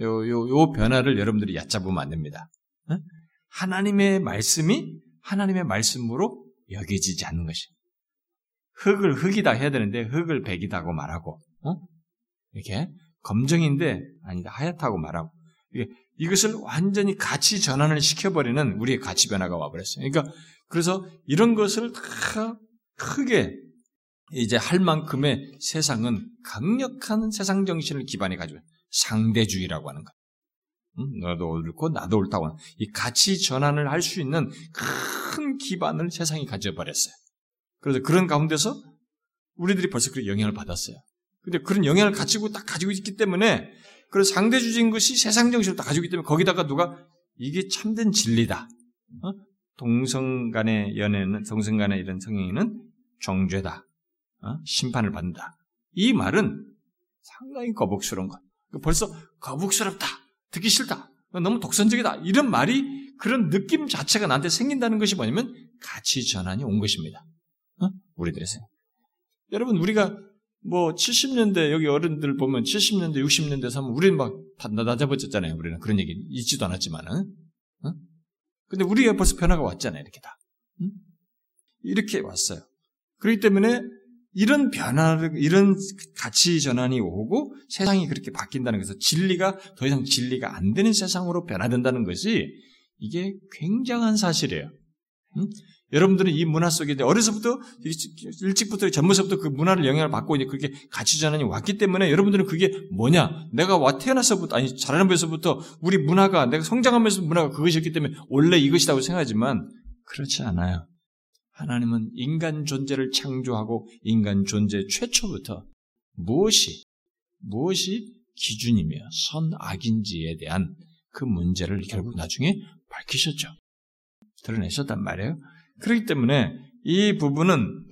요, 요, 요 변화를 여러분들이 얕잡으면 안 됩니다. 어? 하나님의 말씀이 하나님의 말씀으로 여겨지지 않는 것이. 흙을 흙이다 해야 되는데 흙을 백이다고 말하고, 어? 이렇게 검정인데 아니다 하얗다고 말하고, 이게 이것을 완전히 가치 전환을 시켜버리는 우리의 가치 변화가 와버렸어요. 그러니까 그래서 이런 것을 다 크게 이제 할 만큼의 세상은 강력한 세상 정신을 기반에 가지고 상대주의라고 하는 것. 응? 너도 옳고 나도 옳다고 하는 이 가치 전환을 할 수 있는 큰 기반을 세상이 가져버렸어요. 그래서 그런 가운데서 우리들이 벌써 그 영향을 받았어요. 근데 그런 영향을 가지고 딱 가지고 있기 때문에 그래서 상대주의인 것이 세상 정신을 다 가지고 있기 때문에 거기다가 누가 이게 참된 진리다. 어? 동성 간의 연애는 동성 간의 이런 성행위는 정죄다. 어? 심판을 받는다. 이 말은 상당히 거북스러운 것. 벌써 거북스럽다. 듣기 싫다. 너무 독선적이다. 이런 말이 그런 느낌 자체가 나한테 생긴다는 것이 뭐냐면 가치 전환이 온 것입니다. 어? 우리들에서. 여러분 우리가 뭐 70년대 여기 어른들 보면 70년대, 60년대 사면 우리는 막다 낮아버렸잖아요. 우리는 그런 얘기 있지도 않았지만은. 어? 근데 우리가 벌써 변화가 왔잖아요. 이렇게 다. 응? 이렇게 왔어요. 그렇기 때문에 이런 변화를, 이런 가치 전환이 오고 세상이 그렇게 바뀐다는 것은 진리가 더 이상 진리가 안 되는 세상으로 변화된다는 것이 이게 굉장한 사실이에요. 응? 여러분들은 이 문화 속에 어려서부터 일찍부터 전부서부터 그 문화를 영향을 받고 이제 그렇게 가치 전환이 왔기 때문에 여러분들은 그게 뭐냐? 내가 와 태어나서부터 아니 자라면서부터 우리 문화가 내가 성장하면서 문화가 그것이었기 때문에 원래 이것이라고 생각하지만 그렇지 않아요. 하나님은 인간 존재를 창조하고 인간 존재 최초부터 무엇이 무엇이 기준이며 선악인지에 대한 그 문제를 결국 나중에 밝히셨죠. 드러내셨단 말이에요. 그렇기 때문에 이 부분은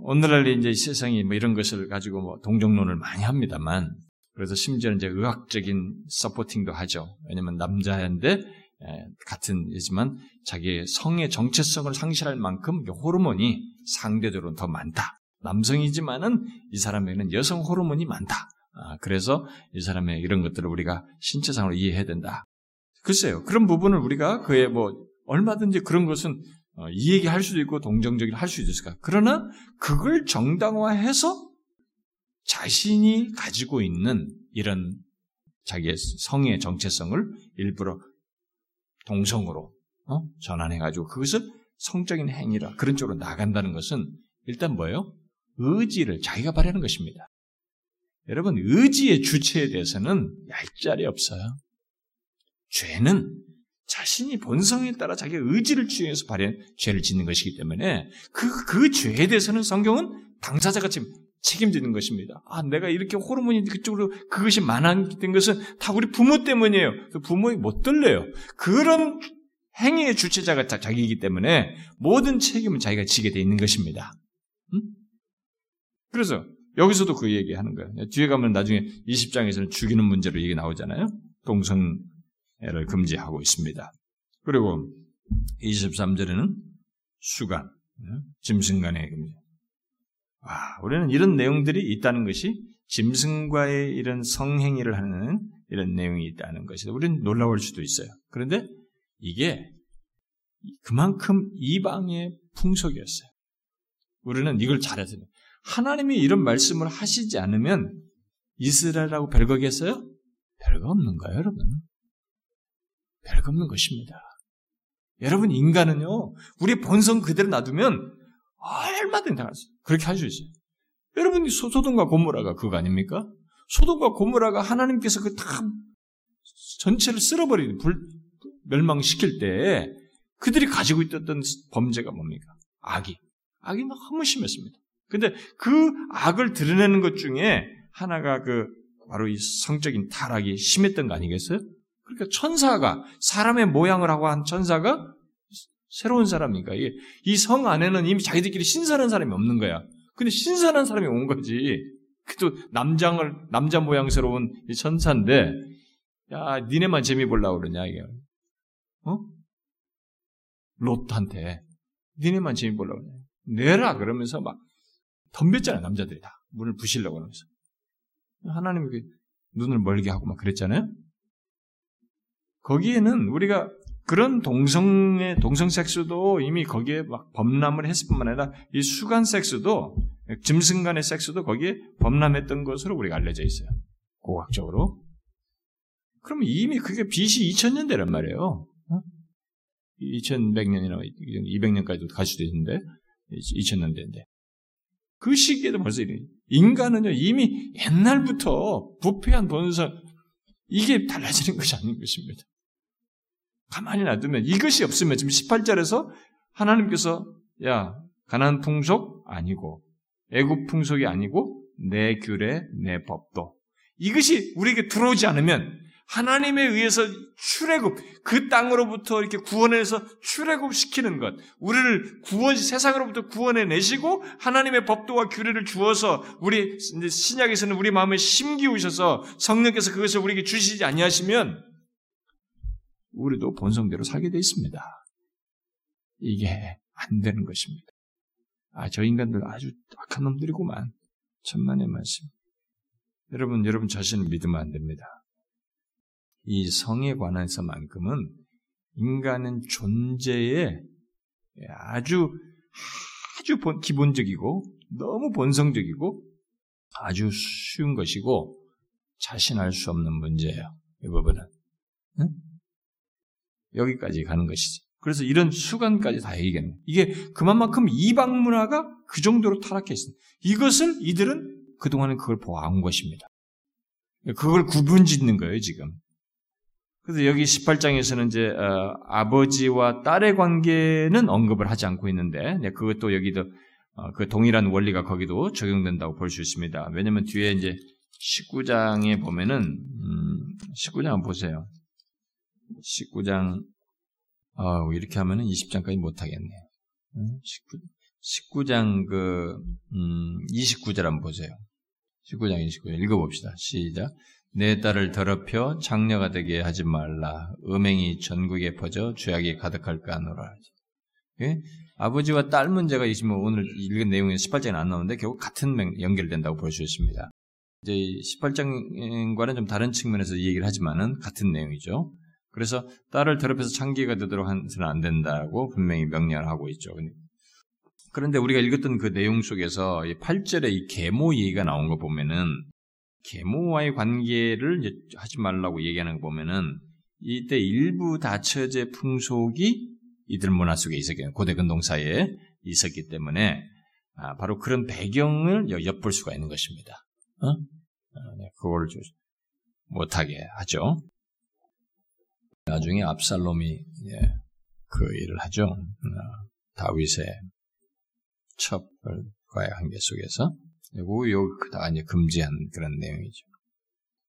오늘날 이제 세상이 뭐 이런 것을 가지고 뭐 동정론을 많이 합니다만 그래서 심지어 이제 의학적인 서포팅도 하죠. 왜냐면 남자인데 같은 이지만 자기의 성의 정체성을 상실할 만큼 호르몬이 상대적으로 더 많다. 남성이지만은 이 사람에게는 여성 호르몬이 많다. 아, 그래서 이 사람의 이런 것들을 우리가 신체상으로 이해해야 된다. 글쎄요. 그런 부분을 우리가 그의 뭐 얼마든지 그런 것은 어, 이 얘기 할 수도 있고 동정적인 할 수도 있을까. 그러나 그걸 정당화해서 자신이 가지고 있는 이런 자기의 성의 정체성을 일부러 동성으로 어? 전환해가지고 그것을 성적인 행위라 그런 쪽으로 나간다는 것은 일단 뭐예요? 의지를 자기가 바라는 것입니다. 여러분 의지의 주체에 대해서는 얄짤이 없어요. 죄는 자신이 본성에 따라 자기의 의지를 취해서 발현 죄를 짓는 것이기 때문에 그, 그 죄에 대해서는 성경은 당사자가 지금 책임지는 것입니다. 아, 내가 이렇게 호르몬이 그쪽으로 그것이 많아진 것은 다 우리 부모 때문이에요. 그 부모에 못 들려요. 그런 행위의 주체자가 자기이기 때문에 모든 책임은 자기가 지게 돼 있는 것입니다. 음? 그래서 여기서도 그 얘기하는 거예요. 뒤에 가면 나중에 20장에서는 죽이는 문제로 얘기 나오잖아요. 동성 애를 금지하고 있습니다. 그리고 23절에는 수간, 짐승간의 금지. 와, 우리는 이런 내용들이 있다는 것이 짐승과의 이런 성행위를 하는 이런 내용이 있다는 것이 우리는 놀라울 수도 있어요. 그런데 이게 그만큼 이방의 풍속이었어요. 우리는 이걸 잘해야 돼요. 하나님이 이런 말씀을 하시지 않으면 이스라엘하고 별거겠어요? 별거 없는 거예요, 여러분. 별거 없는 것입니다. 여러분, 인간은요, 우리 본성 그대로 놔두면 얼마든지 당할 수, 그렇게 할 수 있어요. 여러분, 소돔과 고모라가 그거 아닙니까? 소돔과 고모라가 하나님께서 그 다 전체를 쓸어버리는, 불, 멸망시킬 때 그들이 가지고 있었던 범죄가 뭡니까? 악이. 악이 너무 심했습니다. 근데 그 악을 드러내는 것 중에 하나가 그 바로 이 성적인 타락이 심했던 거 아니겠어요? 그러니까 천사가 사람의 모양을 하고 한 천사가 새로운 사람이니까 이 성 안에는 이미 자기들끼리 신선한 사람이 없는 거야. 근데 신선한 사람이 온 거지. 그도 남장을 남자 모양스러운 이 천사인데 야 니네만 재미 보려고 그러냐 이게. 어? 롯한테. 니네만 재미 보려고 그러냐. 내라 그러면서 막 덤볐잖아요 남자들이 다. 문을 부시려고 하면서. 하나님이 그 눈을 멀게 하고 막 그랬잖아요? 거기에는 우리가 그런 동성의 동성 섹스도 이미 거기에 막 범람을 했을 뿐만 아니라 이 수간 섹스도 짐승 간의 섹스도 거기에 범람했던 것으로 우리가 알려져 있어요. 고학적으로. 그러면 이미 그게 BC 2000년대란 말이에요. 어? 2100년이나 200년까지도 갈 수도 있는데 2000년대인데 그 시기에도 벌써 이래. 인간은요 이미 옛날부터 부패한 본성 이게 달라지는 것이 아닌 것입니다. 가만히 놔두면 이것이 없으면 지금 18절에서 하나님께서 야 가난 풍속 아니고 애굽 풍속이 아니고 내 규례 내 법도. 이것이 우리에게 들어오지 않으면 하나님에 의해서 출애굽 그 땅으로부터 이렇게 구원해서 출애굽 시키는 것 우리를 구원 세상으로부터 구원해 내시고 하나님의 법도와 규례를 주어서 우리 신약에서는 우리 마음에 심기우셔서 성령께서 그것을 우리에게 주시지 아니하시면 우리도 본성대로 살게 돼 있습니다. 이게 안 되는 것입니다. 아, 저 인간들 아주 악한 놈들이구만. 천만의 말씀. 여러분, 여러분 자신을 믿으면 안 됩니다. 이 성에 관해서만큼은 인간은 존재에 아주, 아주 기본적이고, 너무 본성적이고, 아주 쉬운 것이고, 자신할 수 없는 문제예요. 이 부분은. 응? 여기까지 가는 것이지. 그래서 이런 수관까지 다 얘기하는 이게 그만큼 이방 문화가 그 정도로 타락해 있습니다. 이것을 이들은 그동안은 그걸 보아온 것입니다. 그걸 구분 짓는 거예요, 지금. 그래서 여기 18장에서는 이제 어, 아버지와 딸의 관계는 언급을 하지 않고 있는데 네, 그것도 여기도 어, 그 동일한 원리가 거기도 적용된다고 볼 수 있습니다. 왜냐하면 뒤에 이제 19장에 보면은 음, 19장 한번 보세요. 19장, 어, 이렇게 하면은 20장까지 못하겠네. 19, 19장 그, 음, 29절 한번 보세요. 19장 29절 읽어봅시다. 시작. 내 딸을 더럽혀 장녀가 되게 하지 말라. 음행이 전국에 퍼져 죄악이 가득할까 하노라. 예? 아버지와 딸 문제가 있으면 오늘 읽은 내용이 18장에 안 나오는데 결국 같은 연결된다고 볼 수 있습니다. 이제 18장과는 좀 다른 측면에서 얘기를 하지만은 같은 내용이죠. 그래서 딸을 더럽혀서 창기가 되도록 해서는 안 된다고 분명히 명령을 하고 있죠. 그런데 우리가 읽었던 그 내용 속에서 8절에 이 계모 얘기가 나온 거 보면은 계모와의 관계를 하지 말라고 얘기하는 거 보면은 이때 일부 다처제 풍속이 이들 문화 속에 있었기 고대 근동 사에 있었기 때문에 아, 바로 그런 배경을 엿볼 수가 있는 것입니다. 어? 아, 네, 그걸 못하게 하죠. 나중에 압살롬이 예, 그 일을 하죠. 어, 다윗의 첩과의 관계 속에서 그리고 요다 이제 금지한 그런 내용이죠.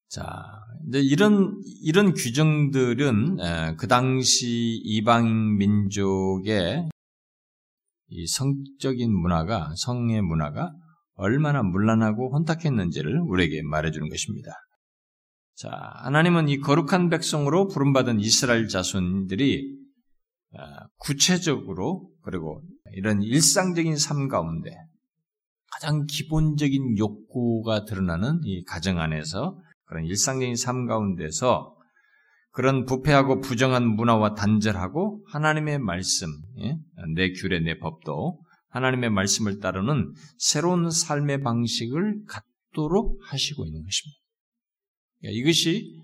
자, 이제 이런 이런 규정들은 에, 그 당시 이방 민족의 이 성적인 문화가 성의 문화가 얼마나 문란하고 혼탁했는지를 우리에게 말해주는 것입니다. 자, 하나님은 이 거룩한 백성으로 부름받은 이스라엘 자손들이 아, 구체적으로 그리고 이런 일상적인 삶 가운데 가장 기본적인 욕구가 드러나는 이 가정 안에서 그런 일상적인 삶 가운데서 그런 부패하고 부정한 문화와 단절하고 하나님의 말씀, 예? 내 규례, 내 법도 하나님의 말씀을 따르는 새로운 삶의 방식을 갖도록 하시고 있는 것입니다. 그러니까 이것이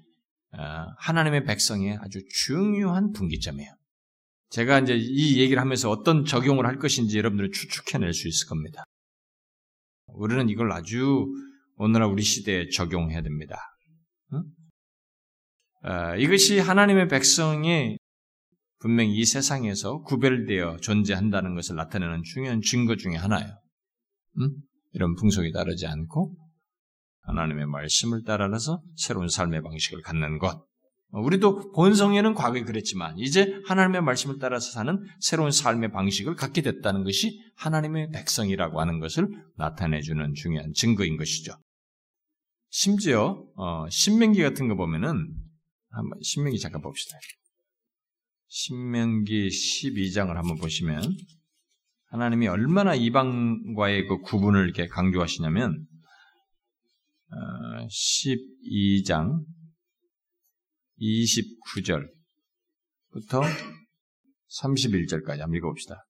어, 하나님의 백성의 아주 중요한 분기점이에요. 제가 이제 이 얘기를 하면서 어떤 적용을 할 것인지 여러분들은 추측해낼 수 있을 겁니다. 우리는 이걸 아주 오늘날 우리 시대에 적용해야 됩니다. 어, 이것이 하나님의 백성이 분명히 이 세상에서 구별되어 존재한다는 것을 나타내는 중요한 증거 중의 하나예요. 음? 이런 풍속이 다르지 않고 하나님의 말씀을 따라서 새로운 삶의 방식을 갖는 것. 우리도 본성에는 과거에 그랬지만 이제 하나님의 말씀을 따라서 사는 새로운 삶의 방식을 갖게 됐다는 것이 하나님의 백성이라고 하는 것을 나타내주는 중요한 증거인 것이죠. 심지어 어, 신명기 같은 거 보면은 한번 신명기 잠깐 봅시다. 신명기 12장을 한번 보시면 하나님이 얼마나 이방과의 그 구분을 이렇게 강조하시냐면 어, 12장 29절부터 31절까지 한번 읽어봅시다.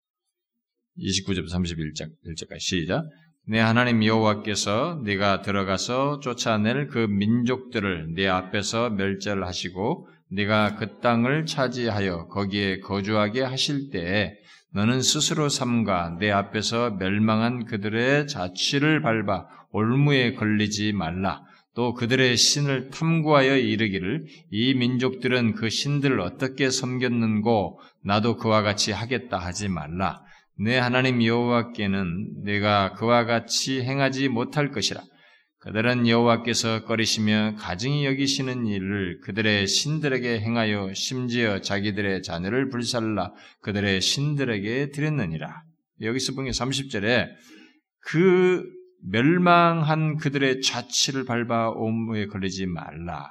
29절부터 31절까지 시작. 내 하나님 여호와께서 네가 들어가서 쫓아낼 그 민족들을 네 앞에서 멸절하시고 네가 그 땅을 차지하여 거기에 거주하게 하실 때에 너는 스스로 삼가 내 앞에서 멸망한 그들의 자취를 밟아 올무에 걸리지 말라. 또 그들의 신을 탐구하여 이르기를 이 민족들은 그 신들을 어떻게 섬겼는고 나도 그와 같이 하겠다 하지 말라. 내 하나님 여호와께는 내가 그와 같이 행하지 못할 것이라. 그들은 여호와께서 꺼리시며 가증히 여기시는 일을 그들의 신들에게 행하여 심지어 자기들의 자녀를 불살라 그들의 신들에게 드렸느니라. 여기서 보면 30절에 그 멸망한 그들의 자취를 밟아 옴무에 걸리지 말라.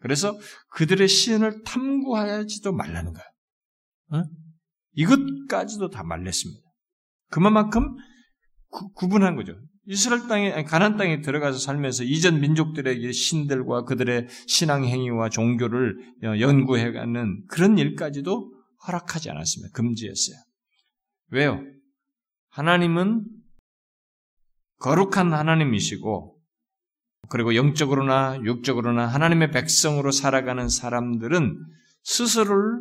그래서 그들의 신을 탐구하지도 말라는 거야. 어? 이것까지도 다 말렸습니다. 그만큼 구, 분한 거죠. 이스라엘 땅에 가난 땅에 들어가서 살면서 이전 민족들의 신들과 그들의 신앙 행위와 종교를 연구해 가는 그런 일까지도 허락하지 않았습니다. 금지했어요. 왜요? 하나님은 거룩한 하나님이시고 그리고 영적으로나 육적으로나 하나님의 백성으로 살아가는 사람들은 스스로를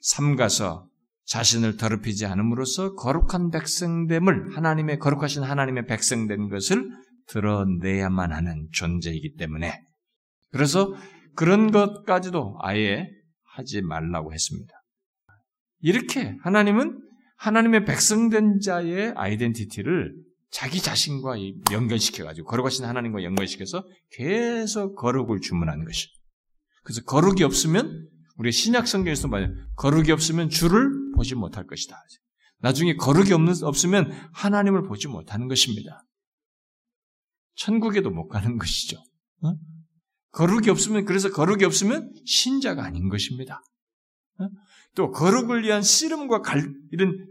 삼가서 자신을 더럽히지 않음으로써 거룩한 백성됨을 하나님의 거룩하신 하나님의 백성된 것을 드러내야만 하는 존재이기 때문에 그래서 그런 것까지도 아예 하지 말라고 했습니다. 이렇게 하나님은 하나님의 백성된 자의 아이덴티티를 자기 자신과 연결시켜가지고 거룩하신 하나님과 연결시켜서 계속 거룩을 주문하는 것이. 그래서 거룩이 없으면 우리 신약 성경에서 말해요. 거룩이 없으면 주를 보지 못할 것이다. 나중에 거룩이 없는, 없으면 하나님을 보지 못하는 것입니다. 천국에도 못 가는 것이죠. 어? 거룩이 없으면 그래서 거룩이 없으면 신자가 아닌 것입니다. 어? 또 거룩을 위한 씨름과 갈, 이런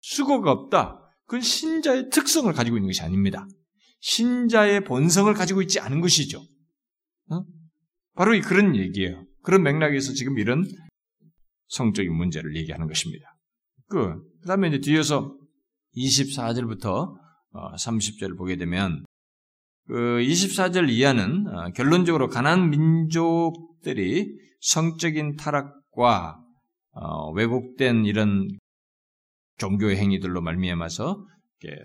수고가 없다. 그건 신자의 특성을 가지고 있는 것이 아닙니다. 신자의 본성을 가지고 있지 않은 것이죠. 어? 바로 그런 얘기예요. 그런 맥락에서 지금 이런 성적인 문제를 얘기하는 것입니다. 그, 그 다음에 이제 뒤에서 24절부터 30절을 어, 보게 되면, 그 24절 이하는 어, 결론적으로 가난 민족들이 성적인 타락 과 어, 왜곡된 이런 종교의 행위들로 말미암아서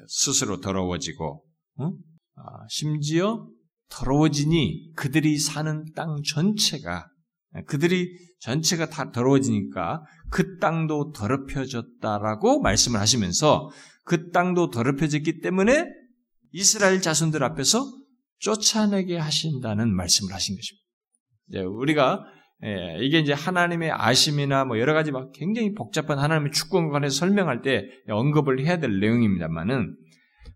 스스로 더러워지고 어? 아, 심지어 더러워지니 그들이 사는 땅 전체가 그들이 전체가 다 더러워지니까 그 땅도 더럽혀졌다라고 말씀을 하시면서 그 땅도 더럽혀졌기 때문에 이스라엘 자손들 앞에서 쫓아내게 하신다는 말씀을 하신 것입니다. 우리가 예, 이게 이제 하나님의 아심이나 뭐 여러 가지 막 굉장히 복잡한 하나님의 축구에 관해서 설명할 때 언급을 해야 될 내용입니다만은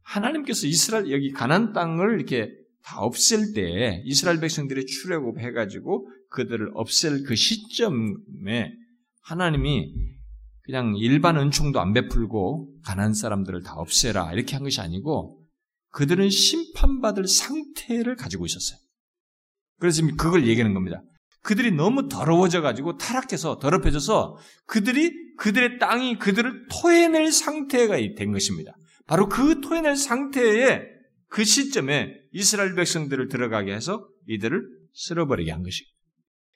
하나님께서 이스라엘 여기 가난 땅을 이렇게 다 없앨 때 이스라엘 백성들이 출애굽 해 가지고 그들을 없앨 그 시점에 하나님이 그냥 일반 은총도 안 베풀고 가난 사람들을 다 없애라 이렇게 한 것이 아니고 그들은 심판받을 상태를 가지고 있었어요. 그래서 지금 그걸 얘기하는 겁니다. 그들이 너무 더러워져 가지고 타락해서 더럽혀져서 그들이 그들의 땅이 그들을 토해낼 상태가 된 것입니다. 바로 그 토해낼 상태에 그 시점에 이스라엘 백성들을 들어가게 해서 이들을 쓸어버리게 한 것이.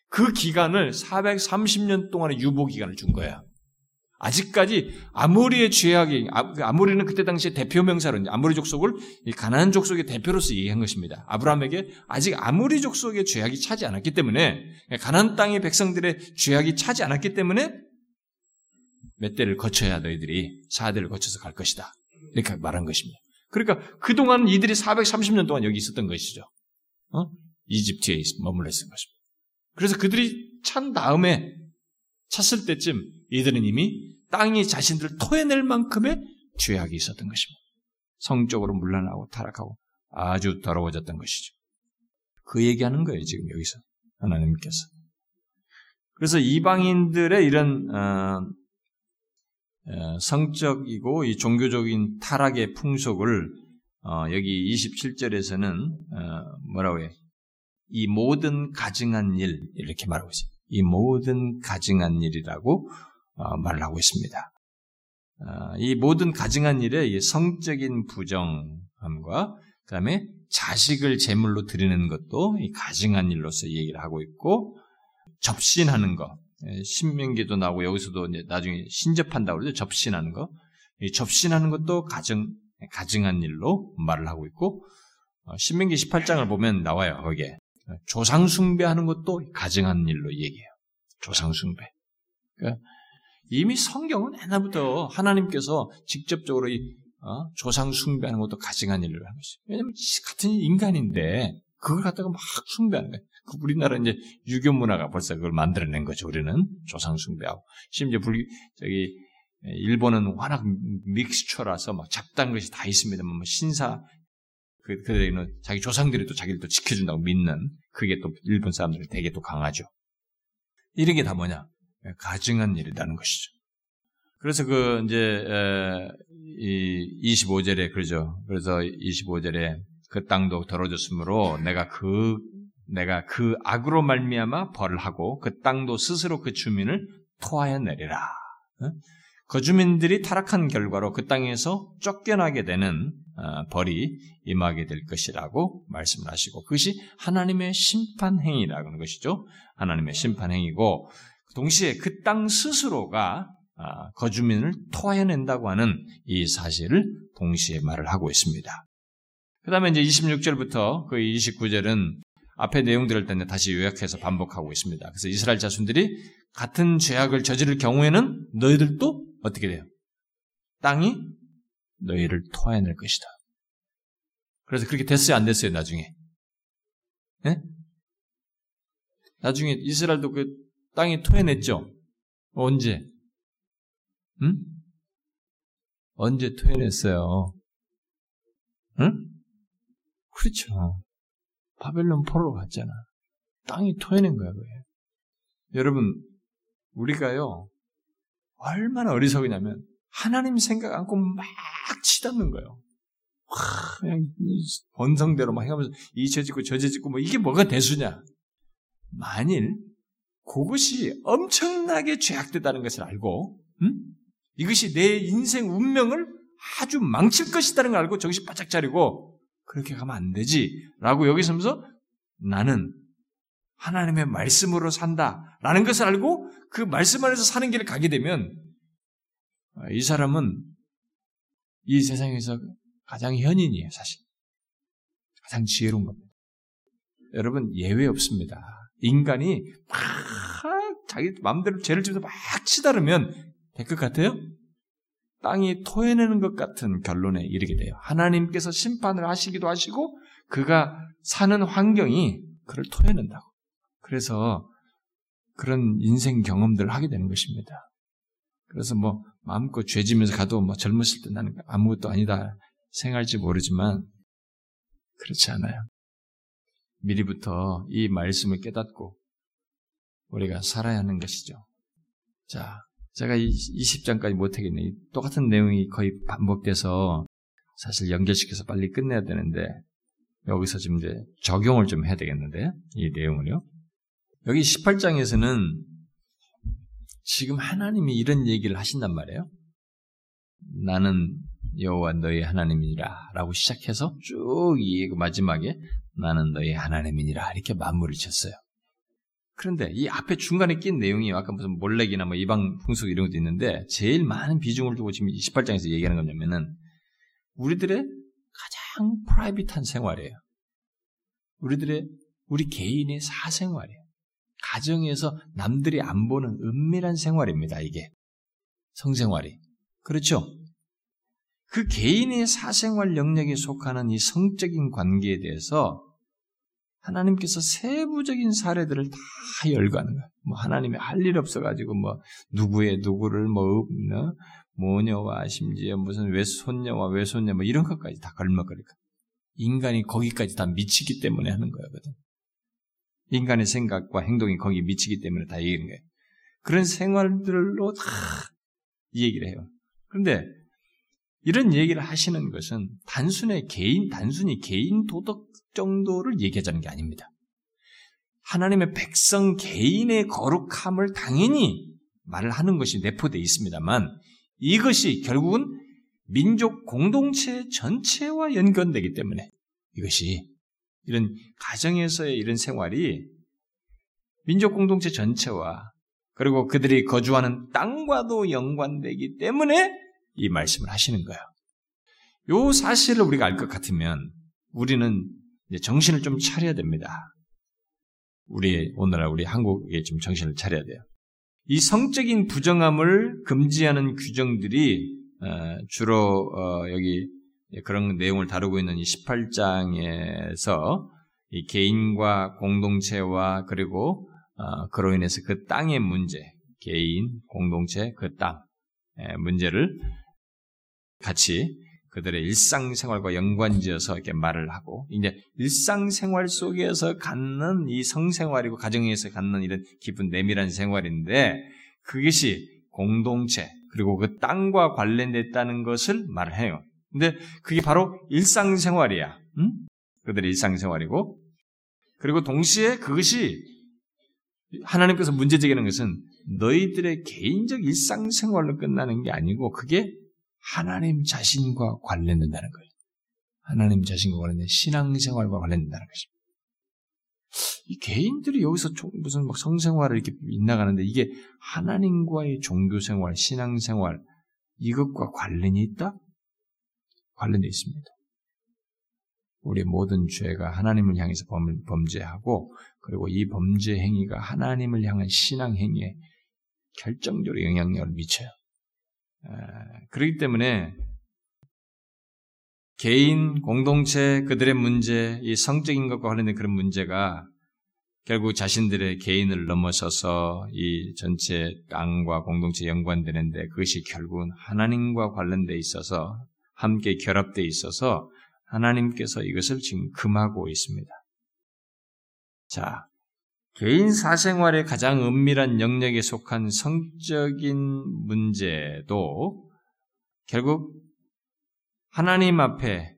그 기간을 430년 동안의 유보 기간을 준 거야. 아직까지 아모리의 죄악이 아, 그 그때 당시에 대표 명사로 아모리 족속을 가나안 족속의 대표로서 얘기한 것입니다. 아브라함에게 아직 아모리 족속의 죄악이 차지 않았기 때문에 가나안 땅의 백성들의 죄악이 차지 않았기 때문에 몇 대를 거쳐야 너희들이 사대를 거쳐서 갈 것이다. 이렇게 말한 것입니다. 그러니까 그동안 이들이 430년 동안 여기 있었던 것이죠. 어? 이집트에 머물러 있었던 것입니다. 그래서 그들이 찬 다음에 찼을 때쯤 이들은 이미 땅이 자신들을 토해낼 만큼의 죄악이 있었던 것입니다. 성적으로 물러나고 타락하고 아주 더러워졌던 것이죠. 그 얘기하는 거예요, 지금 여기서. 하나님께서. 그래서 이방인들의 이런, 어, 어, 성적이고 이 종교적인 타락의 풍속을 어, 여기 27절에서는 어, 뭐라고 해? 이 모든 가증한 일 이렇게 말하고 있어요. 이 모든 가증한 일이라고 어, 말을 하고 있습니다. 어, 이 모든 가증한 일의 성적인 부정함과 그다음에 자식을 제물로 드리는 것도 이 가증한 일로서 얘기를 하고 있고 접신하는 거 예, 신명기도 나오고 여기서도 이제 나중에 신접한다고 그러죠? 접신하는 거. 이 접신하는 것도 가증 가증한 일로 말을 하고 있고 어, 신명기 18장을 보면 나와요 거기에 조상 숭배하는 것도 가증한 일로 얘기해요 조상 숭배 그러니까 이미 성경은 옛날부터 하나님께서 직접적으로 이 어? 조상 숭배하는 것도 가증한 일로 하는 것이. 왜냐면 같은 인간인데 그걸 갖다가 막 숭배하는 거예요. 그 우리나라 이제 유교 문화가 벌써 그걸 만들어낸 거죠. 우리는 조상 숭배하고 심지어 불 저기 일본은 워낙 믹스처라서 막 잡다한 것이 다 있습니다만 뭐 신사 그 그들은 자기 조상들이 또 자기를 또 지켜준다고 믿는 그게 또 일본 사람들이 되게 또 강하죠. 이런 게 다 뭐냐? 가증한 일이라는 것이죠. 그래서 그 이제 이 25절에 그러죠. 그래서 25절에 그 땅도 더러졌으므로 내가 그 내가 그 악으로 말미암아 벌을 하고 그 땅도 스스로 그 주민을 토하여 내리라. 그 주민들이 타락한 결과로 그 땅에서 쫓겨나게 되는 어, 벌이 임하게 될 것이라고 말씀을 하시고 그것이 하나님의 심판 행위라고 하는 것이죠. 하나님의 심판 행위고 동시에 그 땅 스스로가 아, 거주민을 토해낸다고 하는 이 사실을 동시에 말을 하고 있습니다. 그 다음에 이제 26절부터 그 29절은 앞에 내용들을 다시 요약해서 반복하고 있습니다. 그래서 이스라엘 자손들이 같은 죄악을 저지를 경우에는 너희들도 어떻게 돼요? 땅이 너희를 토해낼 것이다. 그래서 그렇게 됐어요, 안 됐어요, 나중에? 네? 나중에 이스라엘도 그 땅이 토해냈죠? 언제? 응? 언제 토해냈어요? 응? 그렇죠. 바벨론 포로 갔잖아. 땅이 토해낸 거야, 그게. 여러분, 우리가요, 얼마나 어리석으냐면, 하나님 생각 않고 막 치닫는 거예요. 와, 그냥 번성대로 막 해가면서 이죄 짓고 저죄 짓고 뭐 이게 뭐가 대수냐? 만일 그것이 엄청나게 죄악되다는 것을 알고, 응? 이것이 내 인생 운명을 아주 망칠 것이다는 걸 알고 정신 바짝 차리고 그렇게 가면 안 되지. 라고 여기 서 면서 나는 하나님의 말씀으로 산다. 라는 것을 알고 그 말씀 안에서 사는 길을 가게 되면 이 사람은 이 세상에서 가장 현인이에요, 사실. 가장 지혜로운 겁니다. 여러분, 예외 없습니다. 인간이 막 자기 마음대로 죄를 지면서 막 치다르면 될 것 같아요? 땅이 토해내는 것 같은 결론에 이르게 돼요. 하나님께서 심판을 하시기도 하시고 그가 사는 환경이 그를 토해낸다고. 그래서 그런 인생 경험들을 하게 되는 것입니다. 그래서 뭐 마음껏 죄지면서 가도 뭐 젊었을 때 나는 아무것도 아니다 생각할지 모르지만 그렇지 않아요. 미리부터 이 말씀을 깨닫고 우리가 살아야 하는 것이죠. 자, 제가 이 20장까지 못하겠네. 똑같은 내용이 거의 반복돼서 사실 연결시켜서 빨리 끝내야 되는데 여기서 지금 이제 적용을 좀 해야 되겠는데 이 내용을요. 여기 18장에서는 지금 하나님이 이런 얘기를 하신단 말이에요. 나는 여호와 너희 하나님이니라라고 시작해서 쭉 이 마지막에 나는 너희 하나님이니라 이렇게 마무리를 쳤어요. 그런데 이 앞에 중간에 낀 내용이 아까 무슨 몰렉이나 뭐 이방 풍속 이런 것도 있는데 제일 많은 비중을 두고 지금 28장에서 얘기하는 거냐면은 우리들의 가장 프라이빗한 생활이에요. 우리들의 우리 개인의 사생활이에요. 가정에서 남들이 안 보는 은밀한 생활입니다. 이게 성생활이 그렇죠. 그 개인의 사생활 영역에 속하는 이 성적인 관계에 대해서 하나님께서 세부적인 사례들을 다 열거하는 거야. 뭐 하나님이 할 일 없어가지고 뭐 누구의 누구를 뭐, 뭐 모녀와 심지어 무슨 외손녀와 외손녀 뭐 이런 것까지 다 걸먹거리까. 인간이 거기까지 다 미치기 때문에 하는 거거든. 인간의 생각과 행동이 거기 미치기 때문에 다 얘기하는 거예요. 그런 생활들로 다이 얘기를 해요. 그런데 이런 얘기를 하시는 것은 단순히 개인, 단순히 개인 도덕 정도를 얘기하자는 게 아닙니다. 하나님의 백성 개인의 거룩함을 당연히 말을 하는 것이 내포되어 있습니다만 이것이 결국은 민족 공동체 전체와 연관되기 때문에 이것이 이런 가정에서의 이런 생활이 민족 공동체 전체와 그리고 그들이 거주하는 땅과도 연관되기 때문에 이 말씀을 하시는 거예요. 요 사실을 우리가 알 것 같으면 우리는 정신을 좀 차려야 됩니다. 우리 오늘날 우리 한국에 좀 정신을 차려야 돼요. 이 성적인 부정함을 금지하는 규정들이 어, 주로 어, 여기 그런 내용을 다루고 있는 이 18장에서 이 개인과 공동체와 그리고 어, 그로 인해서 그 땅의 문제, 개인, 공동체, 그 땅 문제를 같이 그들의 일상생활과 연관지어서 이렇게 말을 하고, 이제 일상생활 속에서 갖는 이 성생활이고 가정에서 갖는 이런 깊은 내밀한 생활인데, 그것이 공동체, 그리고 그 땅과 관련됐다는 것을 말을 해요. 근데 그게 바로 일상생활이야. 응? 그들의 일상생활이고, 그리고 동시에 그것이 하나님께서 문제 제기하는 것은 너희들의 개인적 일상생활로 끝나는 게 아니고, 그게 하나님 자신과 관련된다는 거예요. 하나님 자신과 관련된 신앙생활과 관련된다는 것입니다. 이 개인들이 여기서 무슨 막 성생활을 이렇게 빗나가는데 이게 하나님과의 종교생활, 신앙생활, 이것과 관련이 있다? 관련되어 있습니다. 우리 모든 죄가 하나님을 향해서 범, 죄하고 그리고 이 범죄 행위가 하나님을 향한 신앙 행위에 결정적으로 영향력을 미쳐요. 그렇기 때문에 개인, 공동체, 그들의 문제, 이 성적인 것과 관련된 그런 문제가 결국 자신들의 개인을 넘어서서 이 전체 땅과 공동체 연관되는데 그것이 결국은 하나님과 관련돼 있어서 함께 결합돼 있어서 하나님께서 이것을 지금 금하고 있습니다. 자, 개인 사생활의 가장 은밀한 영역에 속한 성적인 문제도 결국 하나님 앞에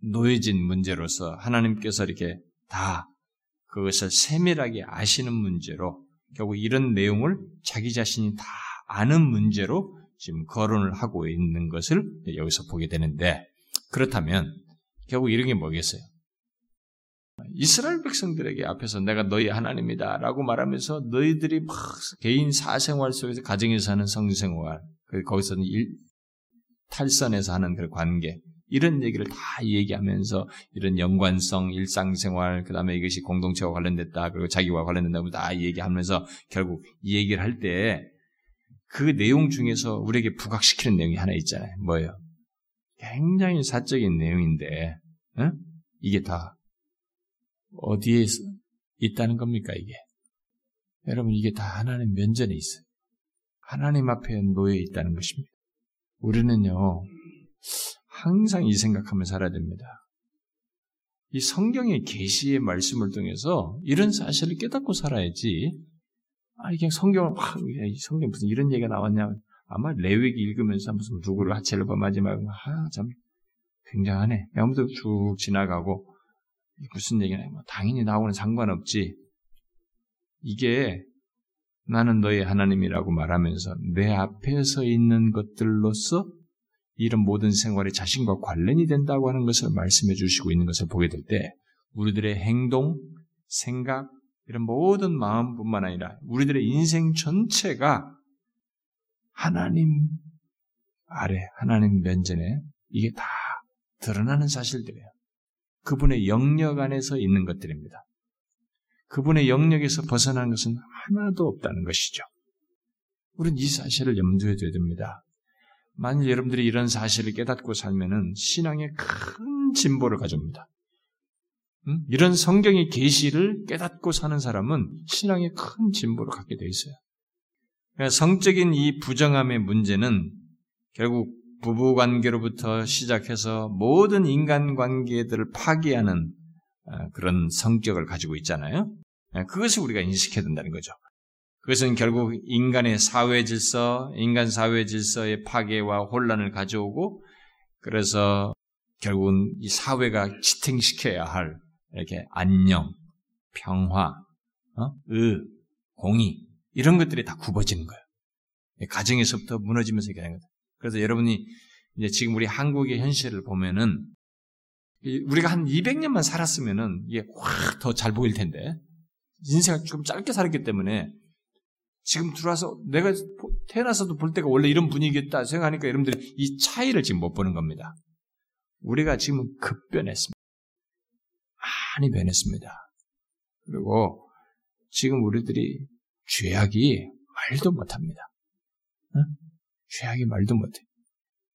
놓여진 문제로서 하나님께서 이렇게 다 그것을 세밀하게 아시는 문제로 결국 이런 내용을 자기 자신이 다 아는 문제로 지금 거론을 하고 있는 것을 여기서 보게 되는데 그렇다면 결국 이런 게 뭐겠어요? 이스라엘 백성들에게 앞에서 내가 너희 하나님이다 라고 말하면서 너희들이 막 개인 사생활 속에서 가정에서 하는 성생활, 그 거기서는 일, 탈선에서 하는 그 관계, 이런 얘기를 다 얘기하면서 이런 연관성, 일상생활, 그 다음에 이것이 공동체와 관련됐다, 그리고 자기와 관련된다고 다 얘기하면서 결국 이 얘기를 할 때 그 내용 중에서 우리에게 부각시키는 내용이 하나 있잖아요. 뭐예요? 굉장히 사적인 내용인데, 어? 이게 다 어디에 있다는 겁니까, 이게? 여러분, 이게 다 하나님 면전에 있어요. 하나님 앞에 놓여 있다는 것입니다. 우리는요, 항상 이 생각하며 살아야 됩니다. 이 성경의 계시의 말씀을 통해서 이런 사실을 깨닫고 살아야지. 아, 이게 성경을 확, 성경 무슨 이런 얘기가 나왔냐. 아마 레위기 읽으면서 무슨 누구를 하체를 범하지 말고, 아, 참, 굉장하네. 아무도 쭉 지나가고, 무슨 얘기냐? 뭐 당연히 나오는 상관없지. 이게 나는 너의 하나님이라고 말하면서 내 앞에 서 있는 것들로서 이런 모든 생활이 자신과 관련이 된다고 하는 것을 말씀해 주시고 있는 것을 보게 될 때 우리들의 행동, 생각, 이런 모든 마음뿐만 아니라 우리들의 인생 전체가 하나님 아래, 하나님 면전에 이게 다 드러나는 사실들이에요. 그분의 영역 안에서 있는 것들입니다. 그분의 영역에서 벗어난 것은 하나도 없다는 것이죠. 우리는 이 사실을 염두에 둬야 됩니다. 만일 여러분들이 이런 사실을 깨닫고 살면은 신앙에 큰 진보를 가져옵니다. 음? 이런 성경의 계시를 깨닫고 사는 사람은 신앙에 큰 진보를 갖게 돼 있어요. 그러니까 성적인 이 부정함의 문제는 결국 부부 관계로부터 시작해서 모든 인간 관계들을 파괴하는 어, 그런 성격을 가지고 있잖아요. 예, 그것을 우리가 인식해야 된다는 거죠. 그것은 결국 인간의 사회 질서, 인간 사회 질서의 파괴와 혼란을 가져오고 그래서 결국은 이 사회가 지탱시켜야 할 이렇게 안녕, 평화, 어? 의, 공의 이런 것들이 다 굽어지는 거예요. 가정에서부터 무너지면서 되는 거예요. 그래서 여러분이 이제 지금 우리 한국의 현실을 보면은 우리가 한 200년만 살았으면은 이게 확 더 잘 보일 텐데 인생을 좀 짧게 살았기 때문에 지금 들어와서 내가 태어나서도 볼 때가 원래 이런 분위기였다 생각하니까 여러분들이 이 차이를 지금 못 보는 겁니다. 우리가 지금 급변했습니다. 많이 변했습니다. 그리고 지금 우리들이 죄악이 말도 못합니다. 응? 죄악이 말도 못해.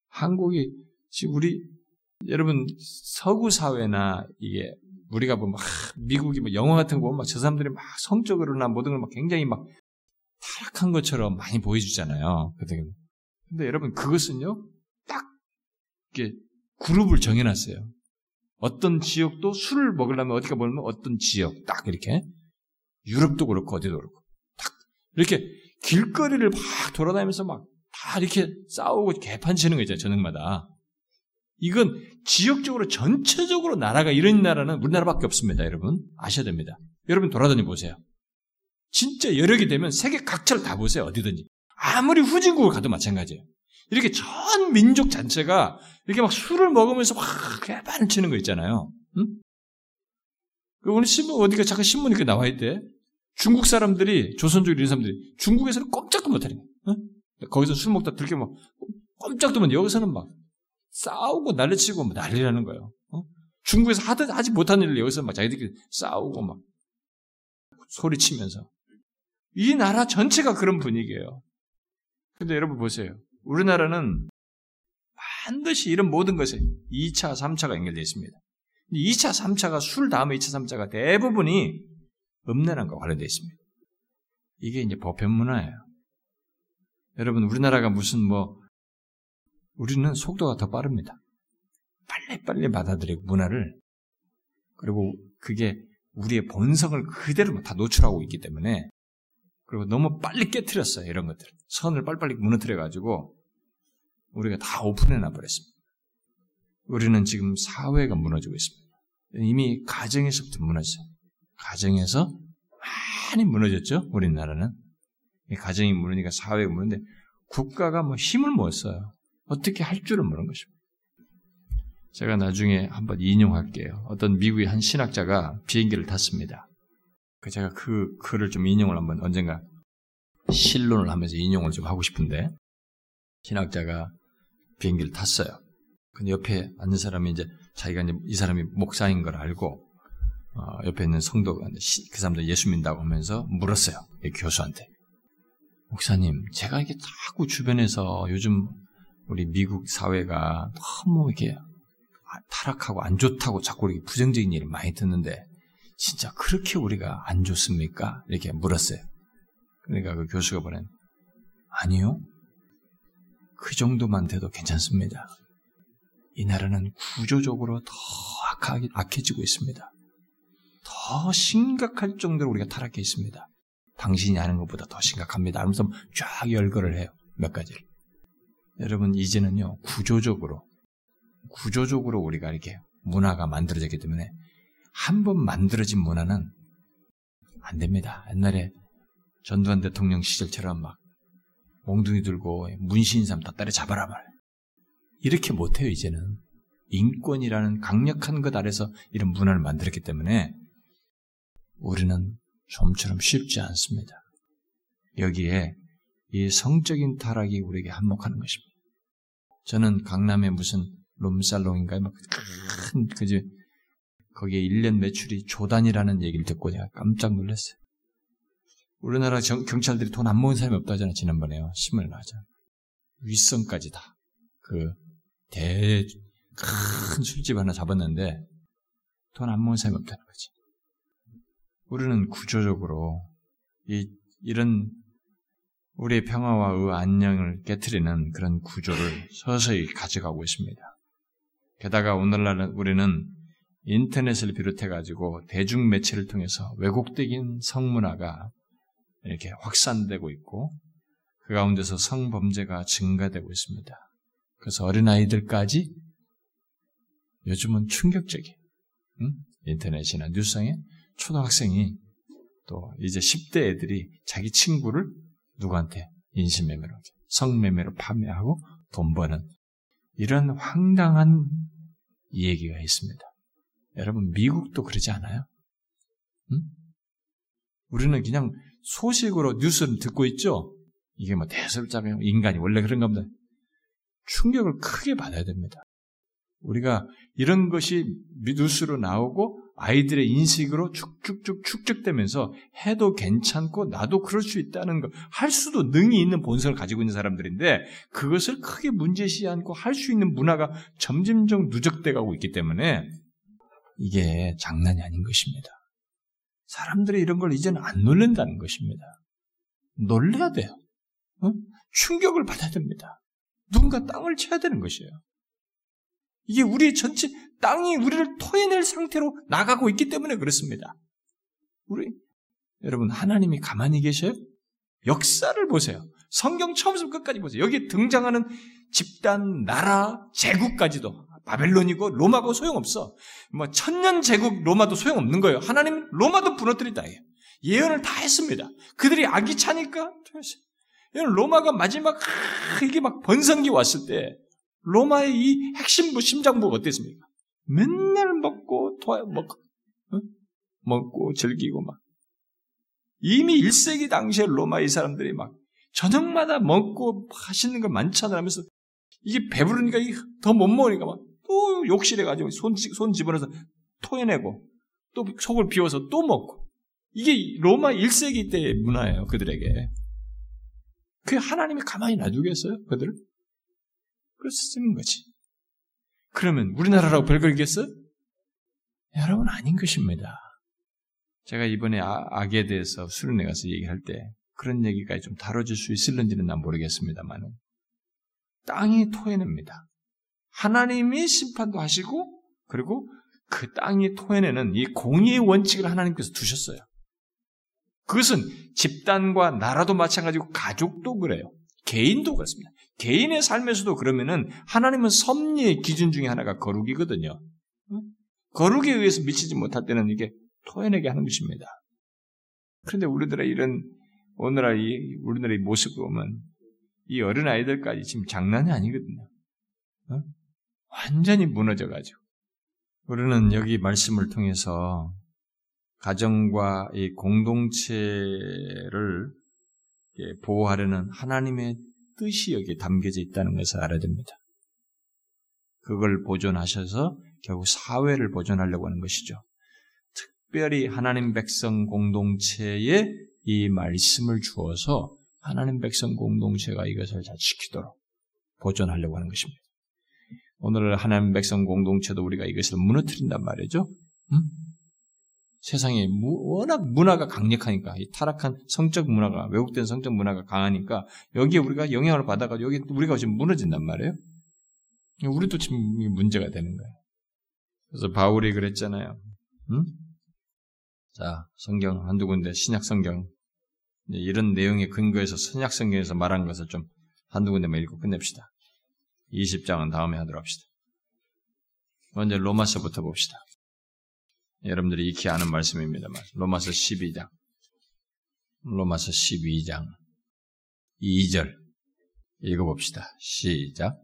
한국이 지금 우리 여러분 서구 사회나 이게 우리가 보면 막 미국이 뭐 영화 같은 거 보면 막 저 사람들이 막 성적으로나 모든 걸 막 굉장히 막 타락한 것처럼 많이 보여주잖아요. 근데 여러분 그것은요 딱 이게 그룹을 정해놨어요. 어떤 지역도 술을 먹으려면 어디가 보면 어떤 지역 딱 이렇게. 유럽도 그렇고 어디도 그렇고. 딱 이렇게 길거리를 막 돌아다니면서 막 다 이렇게 싸우고 개판치는 거 있잖아요 저녁마다. 이건 지역적으로 전체적으로 나라가 이런 나라는 우리나라밖에 없습니다 여러분. 아셔야 됩니다. 여러분 돌아다니 보세요. 진짜 여력이 되면 세계 각처를 다 보세요 어디든지. 아무리 후진국을 가도 마찬가지예요. 이렇게 전 민족 전체가 이렇게 막 술을 먹으면서 확 개판을 치는 거 있잖아요. 응? 그 오늘 신문, 어디가 잠깐 신문이 이렇게 나와 있대. 중국 사람들이, 조선족 이런 사람들이 중국에서는 꼼짝도 못하는 거야. 응? 거기서 술 먹다 들게 막 꼼짝도 못, 여기서는 막 싸우고 난리치고 막 난리라는 거예요. 어? 중국에서 하든, 하지 못한 일을 여기서 막 자기들끼리 싸우고 막 소리치면서. 이 나라 전체가 그런 분위기예요. 근데 여러분 보세요. 우리나라는 반드시 이런 모든 것에 2차, 3차가 연결되어 있습니다. 2차, 3차가 술 다음에 2차, 3차가 대부분이 음란함과 관련되어 있습니다. 이게 이제 보편 문화예요. 여러분, 우리나라가 무슨 뭐, 우리는 속도가 더 빠릅니다. 빨리빨리 받아들이고 문화를, 그리고 그게 우리의 본성을 그대로 다 노출하고 있기 때문에, 그리고 너무 빨리 깨뜨렸어요, 이런 것들. 선을 빨리빨리 무너뜨려가지고, 우리가 다 오픈해놔 버렸습니다. 우리는 지금 사회가 무너지고 있습니다. 이미 가정에서부터 무너졌어요. 가정에서 많이 무너졌죠? 우리나라는. 가정이 무너니까 사회가 무너는데 국가가 뭐 힘을 못 써요. 어떻게 할 줄을 모르는 것입니다. 제가 나중에 한번 인용할게요. 어떤 미국의 한 신학자가 비행기를 탔습니다. 그 제가 그 글을 좀 인용을 한번 언젠가 실론을 하면서 인용을 좀 하고 싶은데 신학자가 비행기를 탔어요. 근데 옆에 앉은 사람이 이제 자기가 이제 이 사람이 목사인 걸 알고 어, 옆에 있는 성도가 그 사람도 예수 믿는다고 하면서 물었어요. 교수한테. 목사님, 제가 이게 자꾸 주변에서 요즘 우리 미국 사회가 너무 이렇게 타락하고 안 좋다고 자꾸 이렇게 부정적인 일을 많이 듣는데 진짜 그렇게 우리가 안 좋습니까? 이렇게 물었어요. 그러니까 그 교수가 보낸 아니요. 그 정도만 돼도 괜찮습니다. 이 나라는 구조적으로 더 악하게, 악해지고 있습니다. 더 심각할 정도로 우리가 타락해 있습니다. 당신이 아는 것보다 더 심각합니다. 하면서 쫙 열거를 해요. 몇 가지를. 여러분, 이제는요, 구조적으로, 구조적으로 우리가 이렇게 문화가 만들어졌기 때문에 한 번 만들어진 문화는 안 됩니다. 옛날에 전두환 대통령 시절처럼 막 몽둥이 들고 문신인 사람 다 따라 잡아라 말. 이렇게 못해요, 이제는. 인권이라는 강력한 것 아래서 이런 문화를 만들었기 때문에 우리는 좀처럼 쉽지 않습니다. 여기에 이 성적인 타락이 우리에게 한몫하는 것입니다. 저는 강남에 무슨 룸살롱인가요? 큰, 그지, 거기에 1년 매출이 조단이라는 얘기를 듣고 제가 깜짝 놀랐어요. 우리나라 정, 경찰들이 돈 안 모은 사람이 없다잖아, 지난번에요. 신문을 나자. 윗선까지 다. 그 대 큰 술집 하나 잡았는데 돈안 먹은 사람이 없다는 거지. 우리는 구조적으로 이 이런 우리의 평화와 의 안녕을 깨뜨리는 그런 구조를 서서히 가져가고 있습니다. 게다가 오늘날 우리는 인터넷을 비롯해 가지고 대중 매체를 통해서 왜곡된 성문화가 이렇게 확산되고 있고 그 가운데서 성범죄가 증가되고 있습니다. 그래서 어린아이들까지 요즘은 충격적이에요. 응? 인터넷이나 뉴스상에 초등학생이 또 이제 10대 애들이 자기 친구를 누구한테 인신매매로, 성매매로 판매하고 돈 버는 이런 황당한 얘기가 있습니다. 여러분, 미국도 그러지 않아요? 응? 우리는 그냥 소식으로 뉴스를 듣고 있죠? 이게 뭐 대설자면 인간이 원래 그런가 보다. 충격을 크게 받아야 됩니다. 우리가 이런 것이 뉴스로 나오고 아이들의 인식으로 축축축 축적되면서 해도 괜찮고 나도 그럴 수 있다는 거, 할 수도 능이 있는 본성을 가지고 있는 사람들인데 그것을 크게 문제시 않고 할 수 있는 문화가 점점점 누적돼 가고 있기 때문에 이게 장난이 아닌 것입니다. 사람들이 이런 걸 이제는 안 놀란다는 것입니다. 놀래야 돼요. 어? 충격을 받아야 됩니다. 누군가 땅을 쳐야 되는 것이에요. 이게 우리 전체 땅이 우리를 토해낼 상태로 나가고 있기 때문에 그렇습니다. 우리 여러분 하나님이 가만히 계셔요? 역사를 보세요. 성경 처음부터 끝까지 보세요. 여기 등장하는 집단, 나라, 제국까지도 바벨론이고 로마고 소용없어. 뭐 천년 제국 로마도 소용없는 거예요. 하나님 로마도 부러뜨리다. 예언을 다 했습니다. 그들이 악이 차니까 로마가 마지막 이게 막 번성기 왔을 때 로마의 이 핵심부 심장부가 어땠습니까? 맨날 먹고 토 먹고 어? 먹고 즐기고 막 이미 1세기 당시에 로마의 사람들이 막 저녁마다 먹고 하시는 걸 많잖아 하면서 이게 배부르니까 더 못 먹으니까 막 또 욕실해가지고 손, 손 집어넣어서 토해내고 또 속을 비워서 또 먹고 이게 로마 1세기 때의 문화예요 그들에게 그 하나님이 가만히 놔두겠어요 그들을? 그래서 쓰는 거지. 그러면 우리나라라고 별걸겠어요? 여러분 아닌 것입니다. 제가 이번에 아, 악에 대해서 수련회 가서 얘기할 때 그런 얘기까지 좀 다뤄질 수 있을는지는 난 모르겠습니다만은 땅이 토해냅니다. 하나님이 심판도 하시고 그리고 그 땅이 토해내는 이 공의의 원칙을 하나님께서 두셨어요. 그것은 집단과 나라도 마찬가지고 가족도 그래요. 개인도 그렇습니다. 개인의 삶에서도 그러면은 하나님은 섭리의 기준 중에 하나가 거룩이거든요. 거룩에 의해서 미치지 못할 때는 이게 토해내게 하는 것입니다. 그런데 우리들의 이런 오늘날 우리나라의 모습을 보면 이 어린 아이들까지 지금 장난이 아니거든요. 어? 완전히 무너져가지고 우리는 여기 말씀을 통해서 가정과 이 공동체를 보호하려는 하나님의 뜻이 여기에 담겨져 있다는 것을 알아야 됩니다. 그걸 보존하셔서 결국 사회를 보존하려고 하는 것이죠. 특별히 하나님 백성 공동체에 이 말씀을 주어서 하나님 백성 공동체가 이것을 잘 지키도록 보존하려고 하는 것입니다. 오늘 하나님 백성 공동체도 우리가 이것을 무너뜨린단 말이죠. 음? 세상에 워낙 문화가 강력하니까 이 타락한 성적 문화가 왜곡된 성적 문화가 강하니까 여기에 우리가 영향을 받아가지고 여기 우리가 지금 무너진단 말이에요. 우리도 지금 문제가 되는 거예요. 그래서 바울이 그랬잖아요. 응? 자 성경 한두 군데 신약 성경 이런 내용의 근거에서 신약 성경에서 말한 것을 좀 한두 군데만 읽고 끝냅시다. 20장은 다음에 하도록 합시다. 먼저 로마서부터 봅시다. 여러분들이 익히 아는 말씀입니다만 로마서 12장 로마서 12장 2절 읽어봅시다. 시작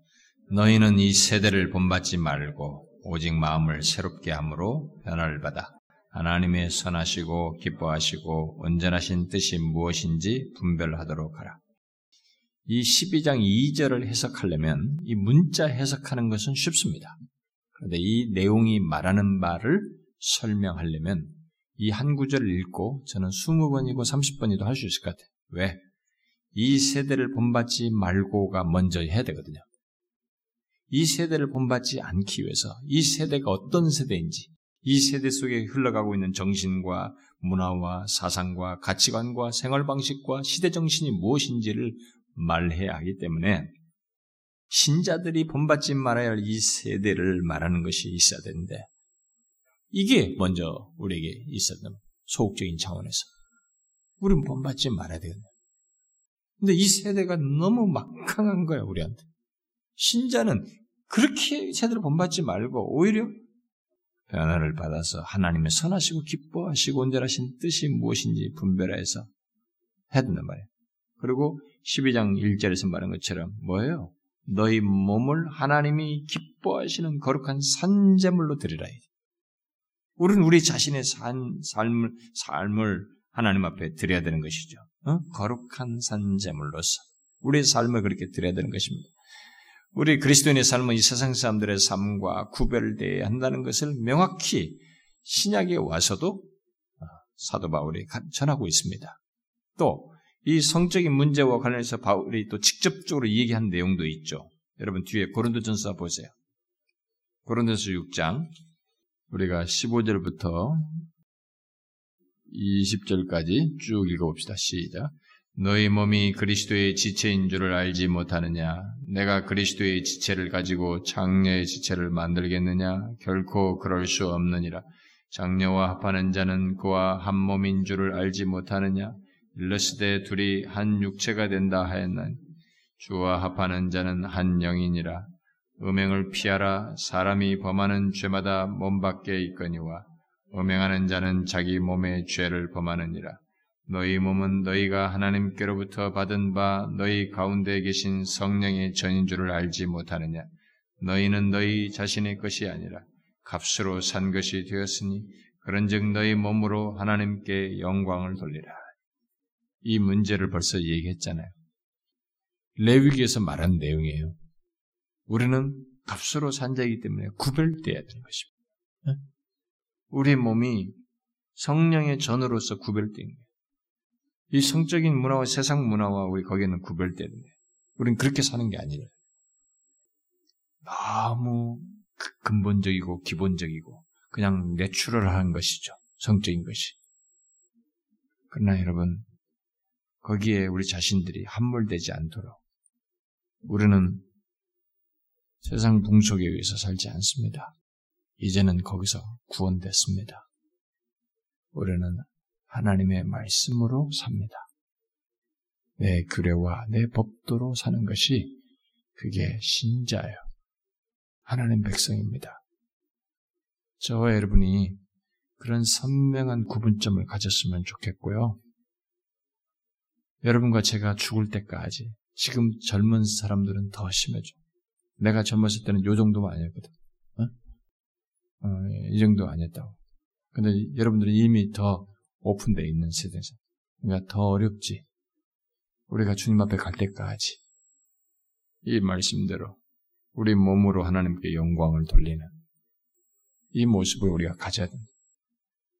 너희는 이 세대를 본받지 말고 오직 마음을 새롭게 함으로 변화를 받아 하나님의 선하시고 기뻐하시고 온전하신 뜻이 무엇인지 분별하도록 하라. 이 12장 2절을 해석하려면 이 문자 해석하는 것은 쉽습니다. 그런데 이 내용이 말하는 바를 설명하려면 이 한 구절을 읽고 저는 20번이고 30번이도 할 수 있을 것 같아요. 왜? 이 세대를 본받지 말고가 먼저 해야 되거든요. 이 세대를 본받지 않기 위해서 이 세대가 어떤 세대인지 이 세대 속에 흘러가고 있는 정신과 문화와 사상과 가치관과 생활 방식과 시대 정신이 무엇인지를 말해야 하기 때문에 신자들이 본받지 말아야 할 이 세대를 말하는 것이 있어야 되는데 이게 먼저 우리에게 있었던 소극적인 차원에서 우리는 본받지 말아야 되거든요. 근데 이 세대가 너무 막강한 거야 우리한테. 신자는 그렇게 세대를 본받지 말고 오히려 변화를 받아서 하나님의 선하시고 기뻐하시고 온전하신 뜻이 무엇인지 분별해서 해야 된단 말이에요. 그리고 12장 1절에서 말한 것처럼 뭐예요? 너희 몸을 하나님이 기뻐하시는 거룩한 산재물로 드리라. 우리는 우리 자신의 산, 삶을, 삶을 하나님 앞에 드려야 되는 것이죠. 어? 거룩한 산재물로서. 우리의 삶을 그렇게 드려야 되는 것입니다. 우리 그리스도인의 삶은 이 세상 사람들의 삶과 구별되어야 한다는 것을 명확히 신약에 와서도 어, 사도 바울이 전하고 있습니다. 또 이 성적인 문제와 관련해서 바울이 또 직접적으로 얘기한 내용도 있죠. 여러분 뒤에 고린도전서 보세요. 고린도전서 6장 우리가 15절부터 20절까지 쭉 읽어봅시다. 시작. 너희 몸이 그리스도의 지체인 줄을 알지 못하느냐? 내가 그리스도의 지체를 가지고 장녀의 지체를 만들겠느냐? 결코 그럴 수 없느니라. 장녀와 합하는 자는 그와 한 몸인 줄을 알지 못하느냐? 일러스되 둘이 한 육체가 된다 하였나니 주와 합하는 자는 한 영이니라. 음행을 피하라. 사람이 범하는 죄마다 몸 밖에 있거니와 음행하는 자는 자기 몸의 죄를 범하느니라. 너희 몸은 너희가 하나님께로부터 받은 바 너희 가운데 계신 성령의 전인 줄을 알지 못하느냐? 너희는 너희 자신의 것이 아니라 값으로 산 것이 되었으니 그런즉 너희 몸으로 하나님께 영광을 돌리라. 이 문제를 벌써 얘기했잖아요. 레위기에서 말한 내용이에요. 우리는 값으로 산 자이기 때문에 구별돼야 되는 것입니다. 우리 몸이 성령의 전으로서 구별된 거예요. 이 성적인 문화와 세상 문화와 우리 거기에는 구별되는데 우리는 그렇게 사는 게 아니라 너무 그 근본적이고 기본적이고 그냥 내추럴한 것이죠. 성적인 것이. 그러나 여러분 거기에 우리 자신들이 함몰되지 않도록 우리는 세상 붕속에 의해서 살지 않습니다. 이제는 거기서 구원됐습니다. 우리는 하나님의 말씀으로 삽니다. 내 규례와 내 법도로 사는 것이 그게 신자예요. 하나님 백성입니다. 저와 여러분이 그런 선명한 구분점을 가졌으면 좋겠고요. 여러분과 제가 죽을 때까지 지금 젊은 사람들은 더 심해져. 내가 젊었을 때는 요 정도만 아니었거든. 어? 어, 이 정도 아니었다고. 근데 여러분들은 이미 더 오픈되어 있는 세대에서. 그러니까 더 어렵지. 우리가 주님 앞에 갈 때까지. 이 말씀대로 우리 몸으로 하나님께 영광을 돌리는 이 모습을 우리가 가져야 됩니다.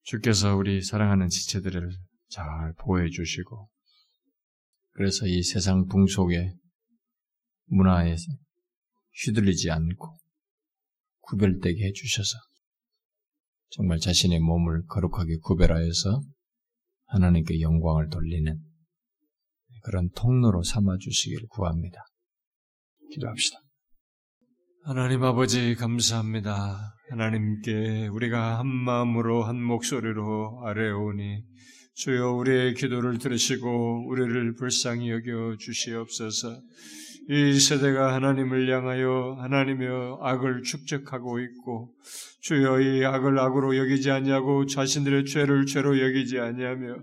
주께서 우리 사랑하는 지체들을 잘 보호해 주시고, 그래서 이 세상 붕 속에 문화에 휘둘리지 않고 구별되게 해주셔서 정말 자신의 몸을 거룩하게 구별하여서 하나님께 영광을 돌리는 그런 통로로 삼아 주시기를 구합니다. 기도합시다. 하나님 아버지 감사합니다. 하나님께 우리가 한 마음으로 한 목소리로 아뢰오니 주여 우리의 기도를 들으시고 우리를 불쌍히 여겨 주시옵소서. 이 세대가 하나님을 향하여 하나님의 악을 축적하고 있고 주여 이 악을 악으로 여기지 아니하고 자신들의 죄를 죄로 여기지 아니하며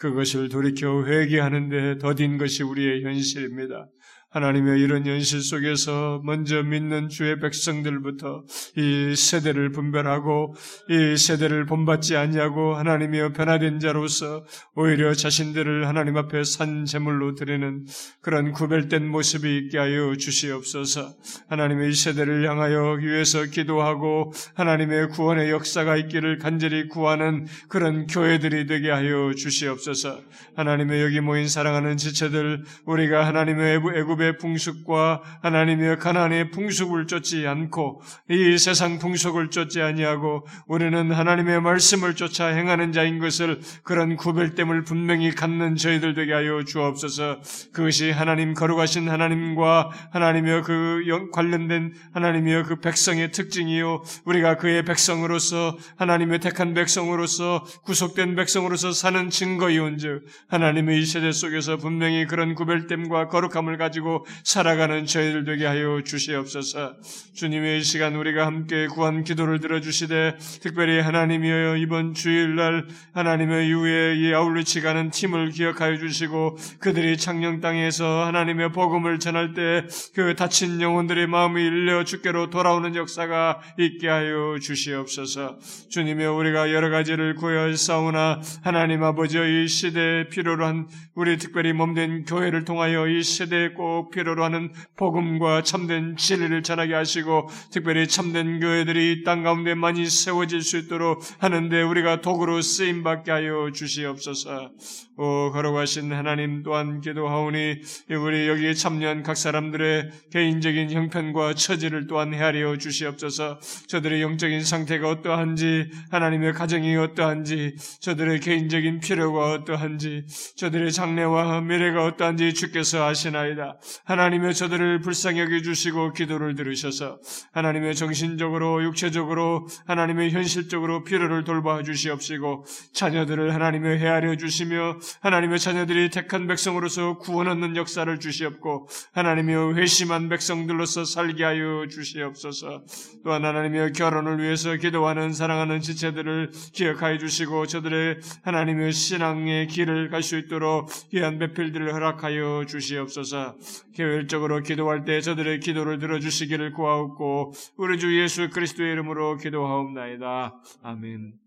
그것을 돌이켜 회개하는 데 더딘 것이 우리의 현실입니다. 하나님의 이런 현실 속에서 먼저 믿는 주의 백성들부터 이 세대를 분별하고 이 세대를 본받지 아니하고 하나님의 변화된 자로서 오히려 자신들을 하나님 앞에 산 제물로 드리는 그런 구별된 모습이 있게 하여 주시옵소서. 하나님의 이 세대를 향하여 위해서 기도하고 하나님의 구원의 역사가 있기를 간절히 구하는 그런 교회들이 되게 하여 주시옵소서. 하나님의 여기 모인 사랑하는 지체들 우리가 하나님의 애굽 의 풍습과 하나님의 가나안의 풍습을 쫓지 않고 이 세상 풍속을 쫓지 아니하고 우리는 하나님의 말씀을 쫓아 행하는 자인 것을 그런 구별됨을 분명히 갖는 저희들 되게 하여 주옵소서. 그것이 하나님 거룩하신 하나님과 하나님의 그 관련된 하나님의 그 백성의 특징이요 우리가 그의 백성으로서 하나님의 택한 백성으로서 구속된 백성으로서 사는 증거이온즉 하나님의 이 세대 속에서 분명히 그런 구별됨과 거룩함을 가지고 살아가는 저희들 되게 하여 주시옵소서. 주님의 이 시간 우리가 함께 구한 기도를 들어주시되 특별히 하나님이여 이번 주일날 하나님의 이후에 이 아울리치 가는 팀을 기억하여 주시고 그들이 창녕 땅에서 하나님의 복음을 전할 때 그 다친 영혼들의 마음이 일려 주께로 돌아오는 역사가 있게 하여 주시옵소서. 주님의 우리가 여러 가지를 구하사오나 하나님 아버지의 이 시대에 필요로 한 우리 특별히 몸된 교회를 통하여 이 시대에 꼭 필요로 하는 복음과 참된 진리를 전하게 하시고 특별히 참된 교회들이 땅 가운데 많이 세워질 수 있도록 하는데 우리가 도구로 쓰임 받게 하여 주시옵소서. 오 거룩하신 하나님 또한 기도하오니 우리 여기에 참여한 각 사람들의 개인적인 형편과 처지를 또한 헤아려 주시옵소서. 저들의 영적인 상태가 어떠한지 하나님의 가정이 어떠한지 저들의 개인적인 필요가 어떠한지 저들의 장래와 미래가 어떠한지 주께서 아시나이다. 하나님의 저들을 불쌍히 여겨 주시고 기도를 들으셔서 하나님의 정신적으로 육체적으로 하나님의 현실적으로 필요를 돌봐 주시옵시고 자녀들을 하나님의 헤아려 주시며 하나님의 자녀들이 택한 백성으로서 구원 얻는 역사를 주시옵고 하나님의 회심한 백성들로서 살게 하여 주시옵소서. 또한 하나님의 결혼을 위해서 기도하는 사랑하는 지체들을 기억하여 주시고 저들의 하나님의 신앙의 길을 갈 수 있도록 귀한 배필들을 허락하여 주시옵소서. 개별적으로 기도할 때 저들의 기도를 들어주시기를 구하옵고 우리 주 예수 그리스도의 이름으로 기도하옵나이다. 아멘.